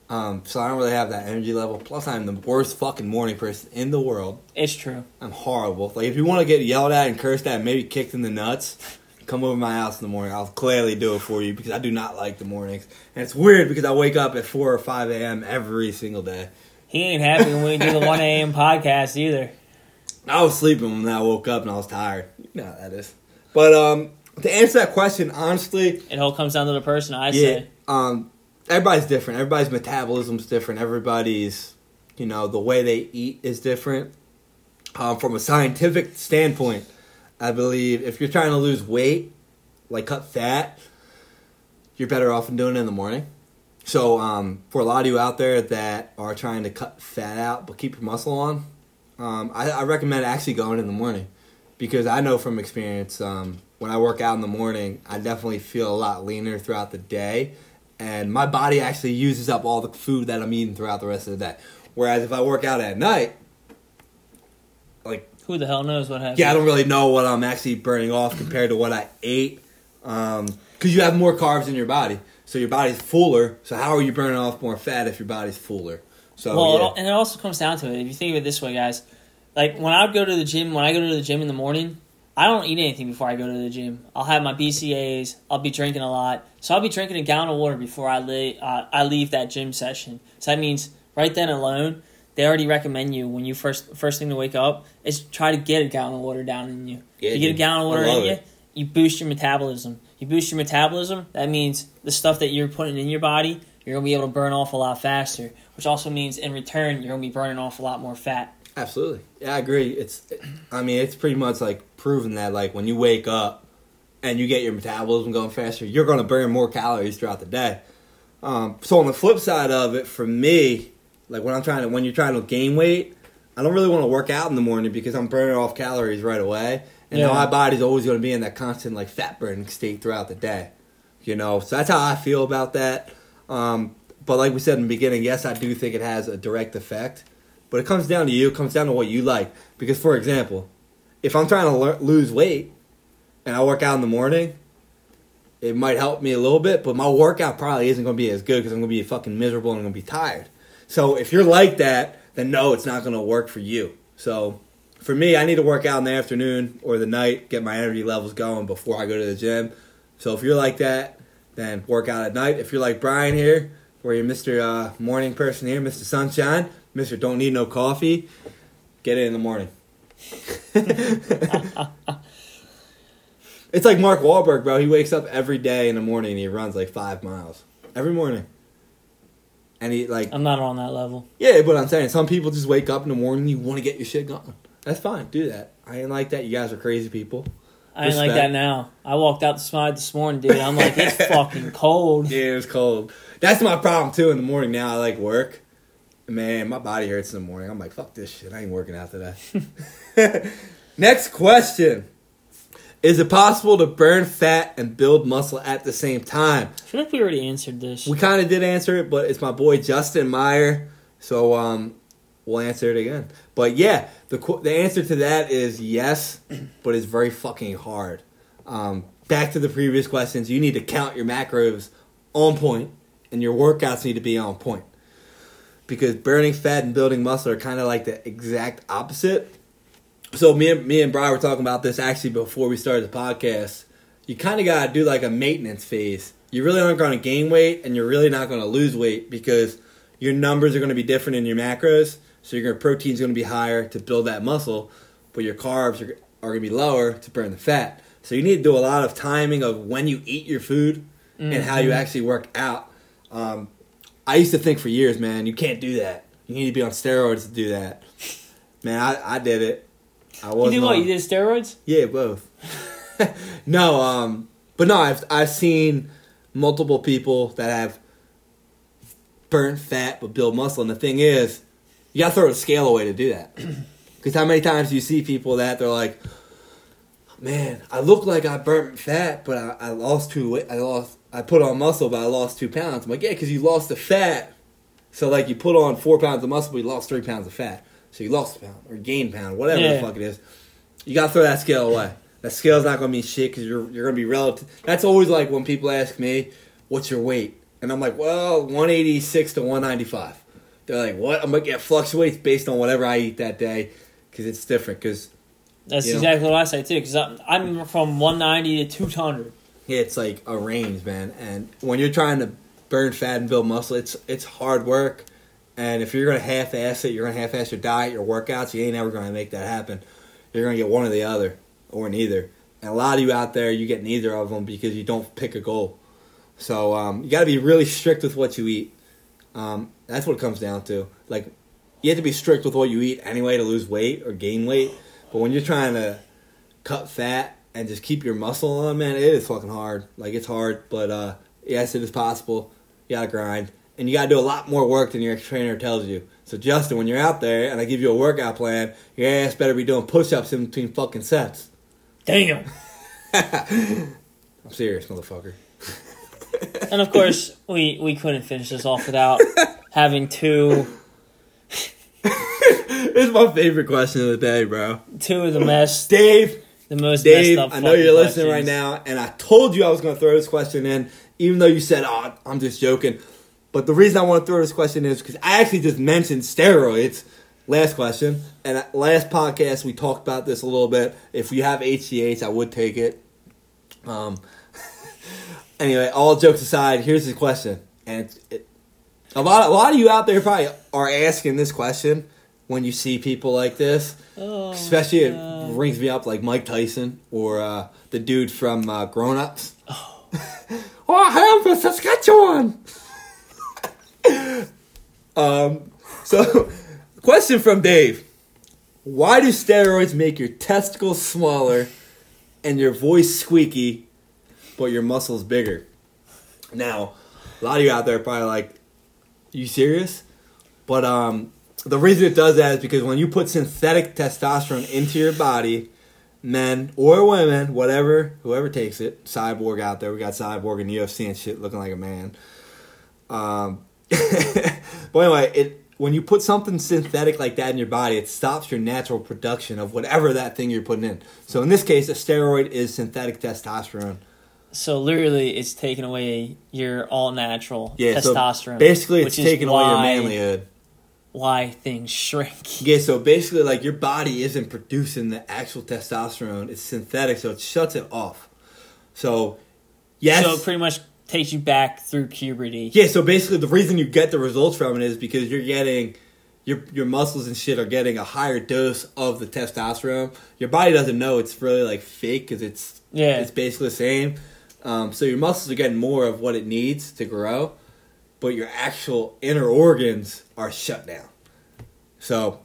Um, so I don't really have that energy level. Plus, I'm the worst fucking morning person in the world. It's true. I'm horrible. Like if you want to get yelled at and cursed at, and maybe kicked in the nuts, come over to my house in the morning. I'll gladly do it for you because I do not like the mornings. And it's weird because I wake up at four or five a.m. every single day. He ain't happy when we do the 1 a.m. (laughs) podcast either. I was sleeping when I woke up and I was tired. You know how that is. But um, to answer that question, honestly, It all comes down to the person, I yeah, say. um, everybody's different. Everybody's metabolism's different. Everybody's, you know, the way they eat is different. Um, from a scientific standpoint, I believe if you're trying to lose weight, like cut fat, you're better off in doing it in the morning. So, um, for a lot of you out there that are trying to cut fat out but keep your muscle on, um, I, I recommend actually going in the morning because I know from experience um, when I work out in the morning, I definitely feel a lot leaner throughout the day, and my body actually uses up all the food that I'm eating throughout the rest of the day. Whereas if I work out at night, like Who the hell knows what happens? yeah, I don't really know what I'm actually burning off compared to what I ate, um, because you have more carbs in your body, so your body's fuller. So how are you burning off more fat if your body's fuller? So Well, yeah. and it also comes down to it. If you think of it this way, guys, like when I go to the gym, when I go to the gym in the morning, I don't eat anything before I go to the gym. I'll have my BCAAs. I'll be drinking a lot, so I'll be drinking a gallon of water before I leave. Uh, I leave that gym session. So that means right then alone, they already recommend you when you first first thing to wake up is try to get a gallon of water down in you. Yeah, you get a gallon of water in you, you boost your metabolism. You boost your metabolism. That means the stuff that you're putting in your body, you're gonna be able to burn off a lot faster. Which also means in return, you're gonna be burning off a lot more fat. Absolutely. Yeah, I agree. It's, I mean, it's pretty much like proven that like when you wake up and you get your metabolism going faster, you're going to burn more calories throughout the day. Um, so on the flip side of it, for me, like when I'm trying to, when you're trying to gain weight, I don't really want to work out in the morning because I'm burning off calories right away, and Yeah. my body's always going to be in that constant like fat burning state throughout the day. You know, so that's how I feel about that. Um, but like we said in the beginning, yes, I do think it has a direct effect. But it comes down to you. It comes down to what you like. Because, for example, if I'm trying to lose weight and I work out in the morning, it might help me a little bit. But my workout probably isn't going to be as good because I'm going to be fucking miserable and I'm going to be tired. So if you're like that, then no, it's not going to work for you. So for me, I need to work out in the afternoon or the night, get my energy levels going before I go to the gym. So if you're like that, then work out at night. If you're like Brian here, or you're Mr. Uh, morning person here, Mr. Sunshine, Mr. Don't Need No Coffee, get it in the morning. (laughs) it's like Mark Wahlberg, bro. He wakes up every day in the morning and he runs like five miles every morning. And he like I'm not on that level. yeah, but I'm saying some people just wake up in the morning and you want to get your shit going. That's fine. Do that. I ain't like that. You guys are crazy people. I ain't like that now. I walked out the slide this morning, dude. I'm like, it's (laughs) fucking cold. Yeah, it was cold. That's my problem too in the morning now. I like work. Man, my body hurts in the morning. I'm like, fuck this shit. I ain't working out today. (laughs) Next question. Is it possible to burn fat and build muscle at the same time? I feel like we already answered this. We kind of did answer it, but it's my boy Justin Meyer. So um, we'll answer it again. But yeah, the the answer to that is yes, (clears throat) but it's very fucking hard. Um, back to the previous questions, you need to count your macros on point, and your workouts need to be on point. Because burning fat and building muscle are kind of like the exact opposite. So me and me and Brian were talking about this actually before we started the podcast. You kind of got to do like a maintenance phase. You really aren't going to gain weight, and you're really not going to lose weight because your numbers are going to be different in your macros. So your protein's going to be higher to build that muscle, but your carbs are, are going to be lower to burn the fat. So you need to do a lot of timing of when you eat your food and how you actually work out. Um, I used to think for years, man, you can't do that. You need to be on steroids to do that. Man, I, I did it. I was. You did what? You did steroids? Yeah, both. (laughs) no, um, but no, I've I've seen multiple people that have burnt fat but build muscle, and the thing is, you gotta throw the scale away to do that. (clears throat) Because how many times do you see people that they're like, "Man, I look like I burnt fat, but I, I lost two. wa- I lost. I put on muscle, but I lost two pounds." I'm like, "Yeah, because you lost the fat. So like you put on four pounds of muscle, but you lost three pounds of fat. So you lost a pound or gained a pound, whatever Yeah. the fuck it is. You gotta throw that scale away. That scale's not gonna mean shit because you're you're gonna be relative. That's always like when people ask me, "What's your weight?" And I'm like, "Well, 186 to 195." They're like, "What?" I'm like, "Yeah, fluctuates based on whatever I eat that day because it's different." Because That's You know? exactly what I say too. Because I'm, I'm from 190 to 200. It's like a range, man. And when you're trying to burn fat and build muscle, it's it's hard work. And if you're gonna half-ass it, you're gonna half-ass your diet, your workouts. You ain't ever gonna make that happen. You're gonna get one or the other, or neither. And a lot of you out there, you get neither of them because you don't pick a goal. So um, you got to be really strict with what you eat. Um, that's what it comes down to. Like you have to be strict with what you eat anyway to lose weight or gain weight. But when you're trying to cut fat and just keep your muscle on, man, it is fucking hard. Like it's hard, but uh, yes, it is possible. You gotta grind, and you gotta do a lot more work than your trainer tells you. So Justin, when you're out there and I give you a workout plan, your ass better be doing push-ups in between fucking sets. Damn. (laughs) (laughs) I'm serious, motherfucker. And of course, we, we couldn't finish this off without (laughs) having two it's my favorite question of the day, bro. two of the mess Dave, the most Dave, messed up. I know you're fucking listening right now, and I told you I was going to throw this question in, even though you said, "Oh, I'm just joking." But the reason I want to throw this question is because I actually just mentioned steroids. Last question, and last podcast we talked about this a little bit. If you have HGH, I would take it. Um. (laughs) anyway, all jokes aside, here's the question, and it, a lot, a lot of you out there probably are asking this question when you see people like this. Oh, Especially it rings me up like Mike Tyson or uh, the dude from uh, Grown Ups. Oh. (laughs) I am from Saskatchewan. (laughs) um, so, (laughs) question from Dave: Why do steroids make your testicles smaller and your voice squeaky, but your muscles bigger? Now, a lot of you out there are probably like, "You serious?" But um, the reason it does that is because when you put synthetic testosterone into your body, men or women, whatever, whoever takes it, Cyborg out there, we got Cyborg in UFC and shit looking like a man. Um, (laughs) but anyway, it when you put something synthetic like that in your body, it stops your natural production of whatever that thing you're putting in. So in this case, a steroid is synthetic testosterone. So literally, it's taking away your all natural Yeah, so testosterone. basically, it's taking away your manlyhood. Why things shrink. (laughs) Yeah, so basically, like your body isn't producing the actual testosterone; it's synthetic, so it shuts it off. So, yes, So it pretty much takes you back through puberty. yeah. So basically, the reason you get the results from it is because you're getting your your muscles and shit are getting a higher dose of the testosterone. Your body doesn't know it's really like fake because it's Yeah. it's basically the same. Um, so your muscles are getting more of what it needs to grow, but your actual inner organs are shut down. So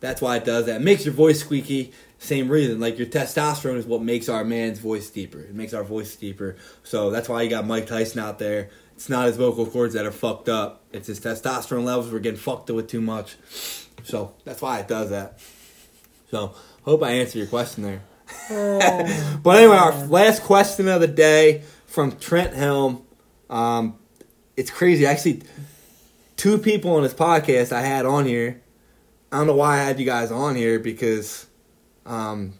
that's why it does that. It makes your voice squeaky. Same reason. Like your testosterone is what makes our man's voice deeper. It makes our voice deeper. So that's why you got Mike Tyson out there. It's not his vocal cords that are fucked up. It's his testosterone levels. We're getting fucked with too much. So that's why it does that. So hope I answered your question there. (laughs) But anyway, our last question of the day from Trent Helm. Um, it's crazy. Actually, two people on this podcast I had on here. I don't know why I had you guys on here because um,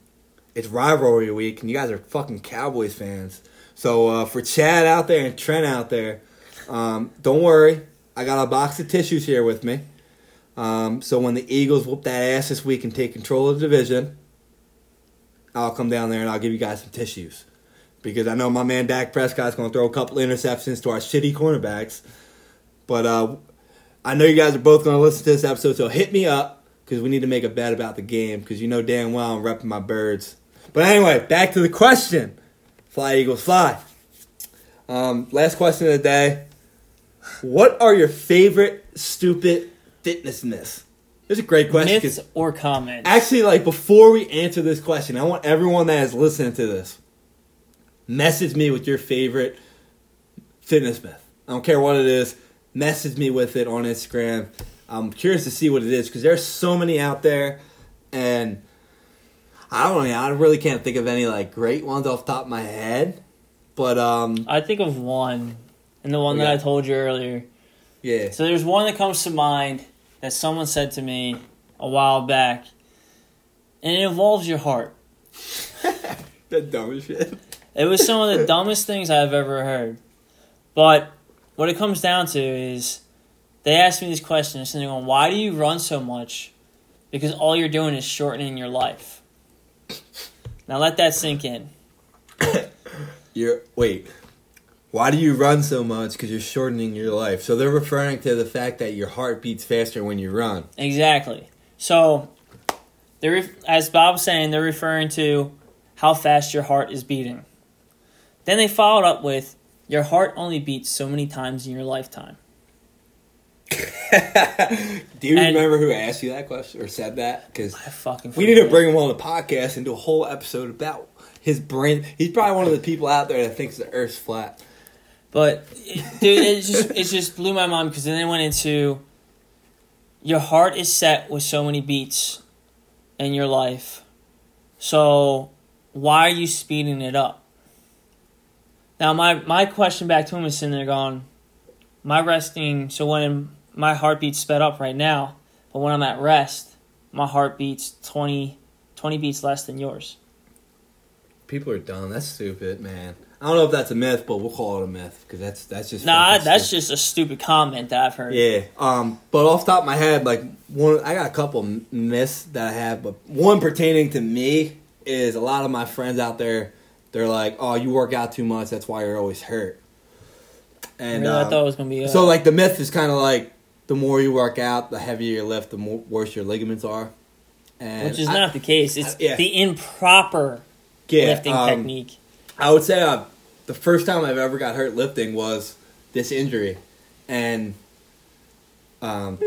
it's rivalry week and you guys are fucking Cowboys fans. So uh, for Chad out there and Trent out there, um, don't worry. I got a box of tissues here with me. Um, so when the Eagles whoop that ass this week and take control of the division, I'll come down there and I'll give you guys some tissues. Because I know my man Dak Prescott's going to throw a couple interceptions to our shitty cornerbacks. But uh, I know you guys are both going to listen to this episode, so hit me up because we need to make a bet about the game because you know damn well I'm repping my birds. But anyway, back to the question. Fly Eagles fly. Um, last question of the day. What are your favorite stupid fitness myths? Is a great question. Myths or comments? Actually, like before we answer this question, I want everyone that is listening to this message me with your favorite fitness myth. I don't care what it is. Message me with it on Instagram. I'm curious to see what it is because there's so many out there, and I don't know. I really can't think of any like great ones off the top of my head. But um, I think of one, and the one that I told you earlier. yeah, So there's one that comes to mind that someone said to me a while back, and it involves your heart. (laughs) that dumb shit. It was some of the dumbest things I've ever heard. But what it comes down to is they asked me this question, and they're going, Why do you run so much? Because all you're doing is shortening your life. Now let that sink in. (coughs) You're wait. Why do you run so much? Because you're shortening your life. So they're referring to the fact that your heart beats faster when you run. Exactly. So, they're as Bob's saying, they're referring to how fast your heart is beating. Then they followed up with, Your heart only beats so many times in your lifetime. (laughs) do you And- remember who asked you that question or said that? Because we need to bring him on the podcast and do a whole episode about his brain. He's probably one of the people out there that thinks the Earth's flat. But it, dude, it just it just blew my mind because then they went into your heart is set with so many beats in your life, so why are you speeding it up? Now my my question back to him is sitting there going, my resting. So when my heartbeat's sped up right now, but when I'm at rest, my heart beats 20, 20 beats less than yours. People are dumb. That's stupid, man. I don't know if that's a myth, but we'll call it a myth because that's that's just Nah, that's stupid. just a stupid comment that I've heard. Yeah. Um. But off the top of my head, like one, I got a couple myths that I have, but one pertaining to me is a lot of my friends out there. They're like, "Oh, you work out too much. That's why you're always hurt." And really, I um, thought it was gonna be. Uh, so, like, the myth is kind of like the more you work out, the heavier you lift, the more worse your ligaments are. And which is I- not the case. It's I- yeah. the improper yeah, lifting um, technique. I would say uh, the first time I've ever got hurt lifting was this injury, and um,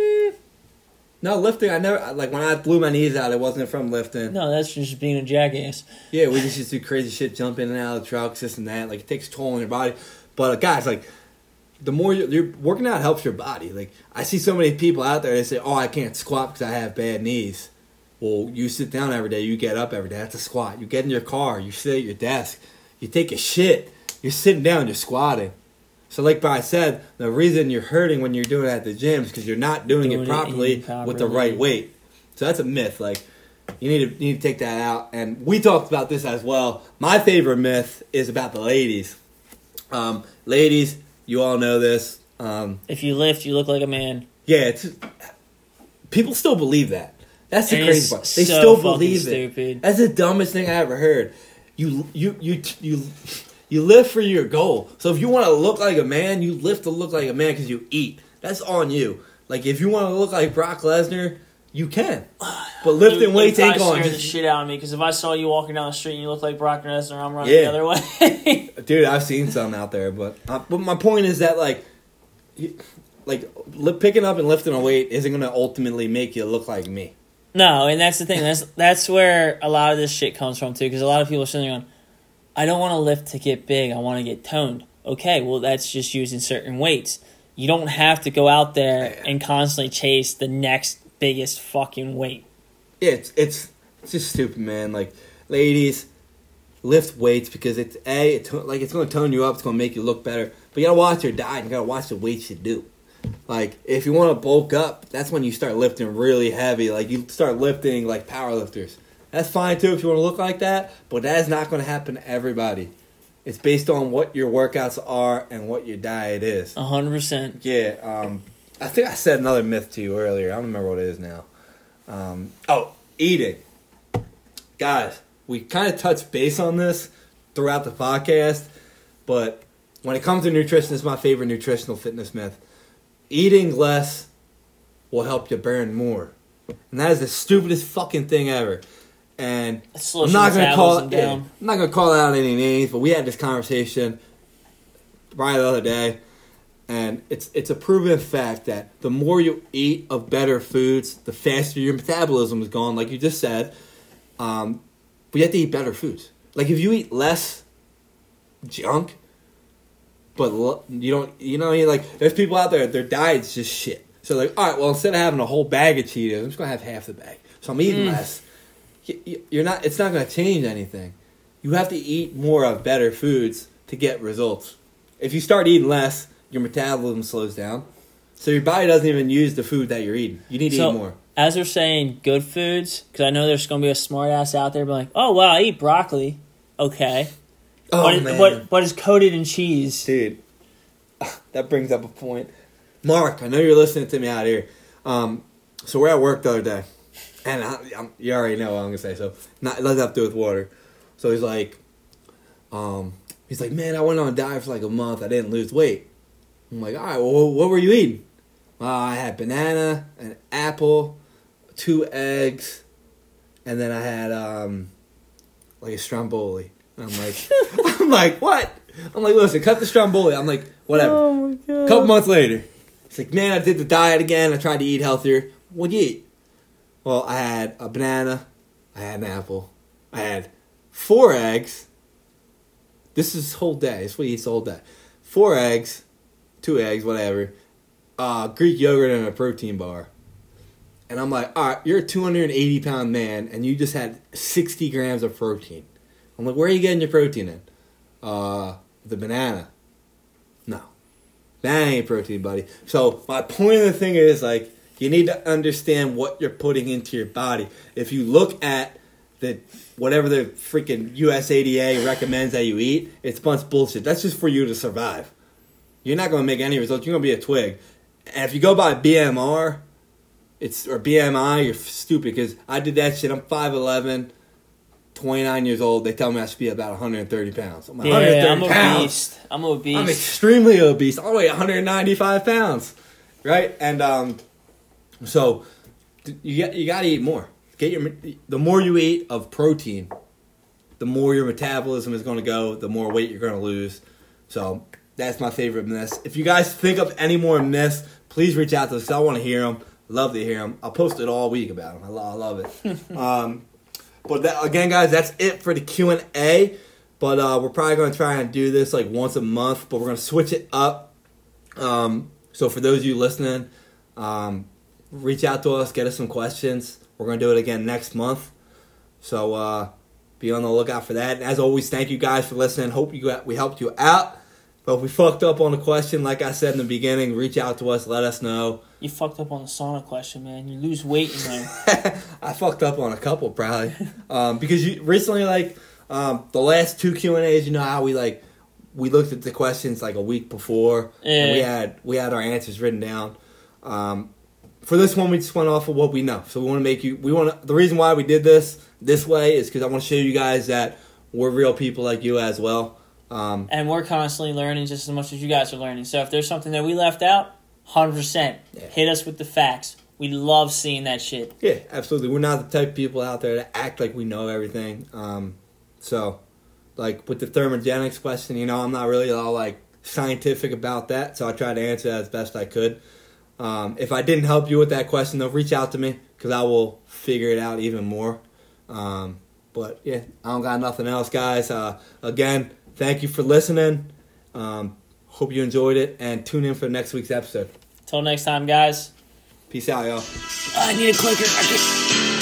no lifting. I never like when I blew my knees out. It wasn't from lifting. No, that's just being a jackass. Yeah, we just used to do crazy shit, jump in and out of trucks, this and that. Like it takes a toll on your body. But uh, guys, like the more you're, you're working out helps your body. Like I see so many people out there. They say, "Oh, I can't squat because I have bad knees." Well, you sit down every day. You get up every day. That's a squat. You get in your car. You sit at your desk. You take a shit. You're sitting down. You're squatting. So, like I said, the reason you're hurting when you're doing it at the gym is because you're not doing, Doing it it properly with the right weight. So that's a myth. Like you need to you need to take that out. And we talked about this as well. My favorite myth is about the ladies. Um, ladies, you all know this. Um, If you lift, you look like a man. yeah, it's people still believe that. That's the crazy part. They so still believe it. stupid. That's the dumbest thing I ever heard. You you you you you live for your goal. So if you want to look like a man, you live to look like a man because you eat. That's on you. Like if you want to look like Brock Lesnar, you can. But lifting You- weights ain't going. scare the shit out of me because if I saw you walking down the street and you look like Brock Lesnar, I'm running Yeah. the other way. (laughs) dude, I've seen some out there, but uh, but my point is that like. Like li- picking up and lifting a weight isn't going to ultimately make you look like me. no, and that's the thing. That's that's where a lot of this shit comes from too. Because a lot of people are sitting there going, "I don't want to lift to get big. I want to get toned." Okay, well that's just using certain weights. You don't have to go out there and constantly chase the next biggest fucking weight. Yeah, it's it's it's just stupid, man. Like, ladies, lift weights because it's a it's like it's going to tone you up. It's going to make you look better. But you got to watch your diet. You got to watch the weights you do. Like, if you want to bulk up, that's when you start lifting really heavy. Like, you start lifting like power lifters. That's fine too if you want to look like that. But that is not going to happen to everybody. It's based on what your workouts are and what your diet is. A hundred percent. Yeah, um, I think I said another myth to you earlier. I don't remember what it is now. Um, oh, eating. Guys, we kind of touched base on this throughout the podcast, but when it comes to nutrition, it's my favorite nutritional fitness myth. Eating less will help you burn more. And that is the stupidest fucking thing ever. And I'm not gonna call yeah, down. I'm not gonna call out any names, but we had this conversation right the other day, and it's it's a proven fact that the more you eat of better foods, the faster your metabolism is going. Like you just said, um, but you have to eat better foods. Like if you eat less junk, but lo- you don't, you know, mean? like there's people out there their diet's just shit. So like, all right, well instead of having a whole bag of Cheetos, I'm just gonna have half the bag. So I'm eating Mm. less. You're not. It's not gonna change anything. You have to eat more of better foods to get results. If you start eating less, your metabolism slows down. So your body doesn't even use the food that you're eating. You need to So- eat more. As we're saying good foods, because I know there's going to be a smart ass out there, be like, oh, wow, I eat broccoli. Okay. Oh but, it- man, but, but it's coated in cheese. dude, (laughs) that brings up a point. Mark, I know you're listening to me out here. Um, so we're at work the other day, and I, I'm, you already know what I'm gonna say. So not it doesn't have to do with water. So he's like, um, he's like, man, I went on a diet for like a month. I didn't lose weight. I'm like, all right, well, what were you eating? Well, I had banana, an apple, two eggs, and then I had um, like a stromboli. I'm like, (laughs) I'm like, what? I'm like, listen, cut the stromboli. I'm like, whatever. Oh my god. A couple months later, it's like, man, I did the diet again. I tried to eat healthier. What'd you eat? Well, I had a banana, I had an apple, I had four eggs. This is whole day. This is what he eats whole day. Four eggs, two eggs, whatever. Uh, Greek yogurt and a protein bar. And I'm like, all right, you're a 280 pound man, and you just had 60 grams of protein. I'm like, where are you getting your protein in? Uh, the banana. No. That ain't protein, buddy. So my point of the thing is like you need to understand what you're putting into your body. If you look at the whatever the freaking USDA recommends that you eat, it's bunch bullshit. That's just for you to survive. You're not gonna make any results. You're gonna be a twig. And if you go by BMR, it's or BMI, you're stupid because I did that shit. I'm 5'11", 29 years old. They tell me I should be about 130 pounds. I'm like, Yeah, 130 I'm pounds. obese. I'm obese. I'm extremely obese. I weigh 195 pounds, right? And um, so you got you got to eat more. Get your the more you eat of protein, the more your metabolism is going to go. The more weight you're going to lose. So that's my favorite myths. If you guys think of any more myths, please reach out to us. I want to hear them. Love to hear them. I'll post it all week about them. I love it. (laughs) um, but that, again, guys, that's it for the Q and A. But uh, we're probably going to try and do this like once a month. But we're going to switch it up. Um, so for those of you listening, um, reach out to us, get us some questions. We're going to do it again next month. So uh, be on the lookout for that. And as always, thank you guys for listening. Hope you got, we helped you out. But if we fucked up on a question, like I said in the beginning, reach out to us. Let us know. you fucked up on the sauna question, man. You lose weight in there. (laughs) I fucked up on a couple probably um, because you recently like um, the last two Q and A's. You know how we like we looked at the questions like a week before and we had we had our answers written down. Um, for this one, we just went off of what we know. So we want to make you. We want to, the reason why we did this this way is because I want to show you guys that we're real people like you as well. Um, and we're constantly learning just as much as you guys are learning. So if there's something that we left out, 100%. Hit us with the facts. We love seeing that shit. Yeah, absolutely. We're not the type of people out there to act like we know everything. Um, so, like with the thermogenics question, you know, I'm not really all like scientific about that. So I tried to answer that as best I could. Um, if I didn't help you with that question, though, reach out to me because I will figure it out even more. Um, but yeah, I don't got nothing else, guys. Uh, again, thank you for listening. Um, hope you enjoyed it and tune in for next week's episode. Till next time, guys. Peace out, y'all. I need a clicker.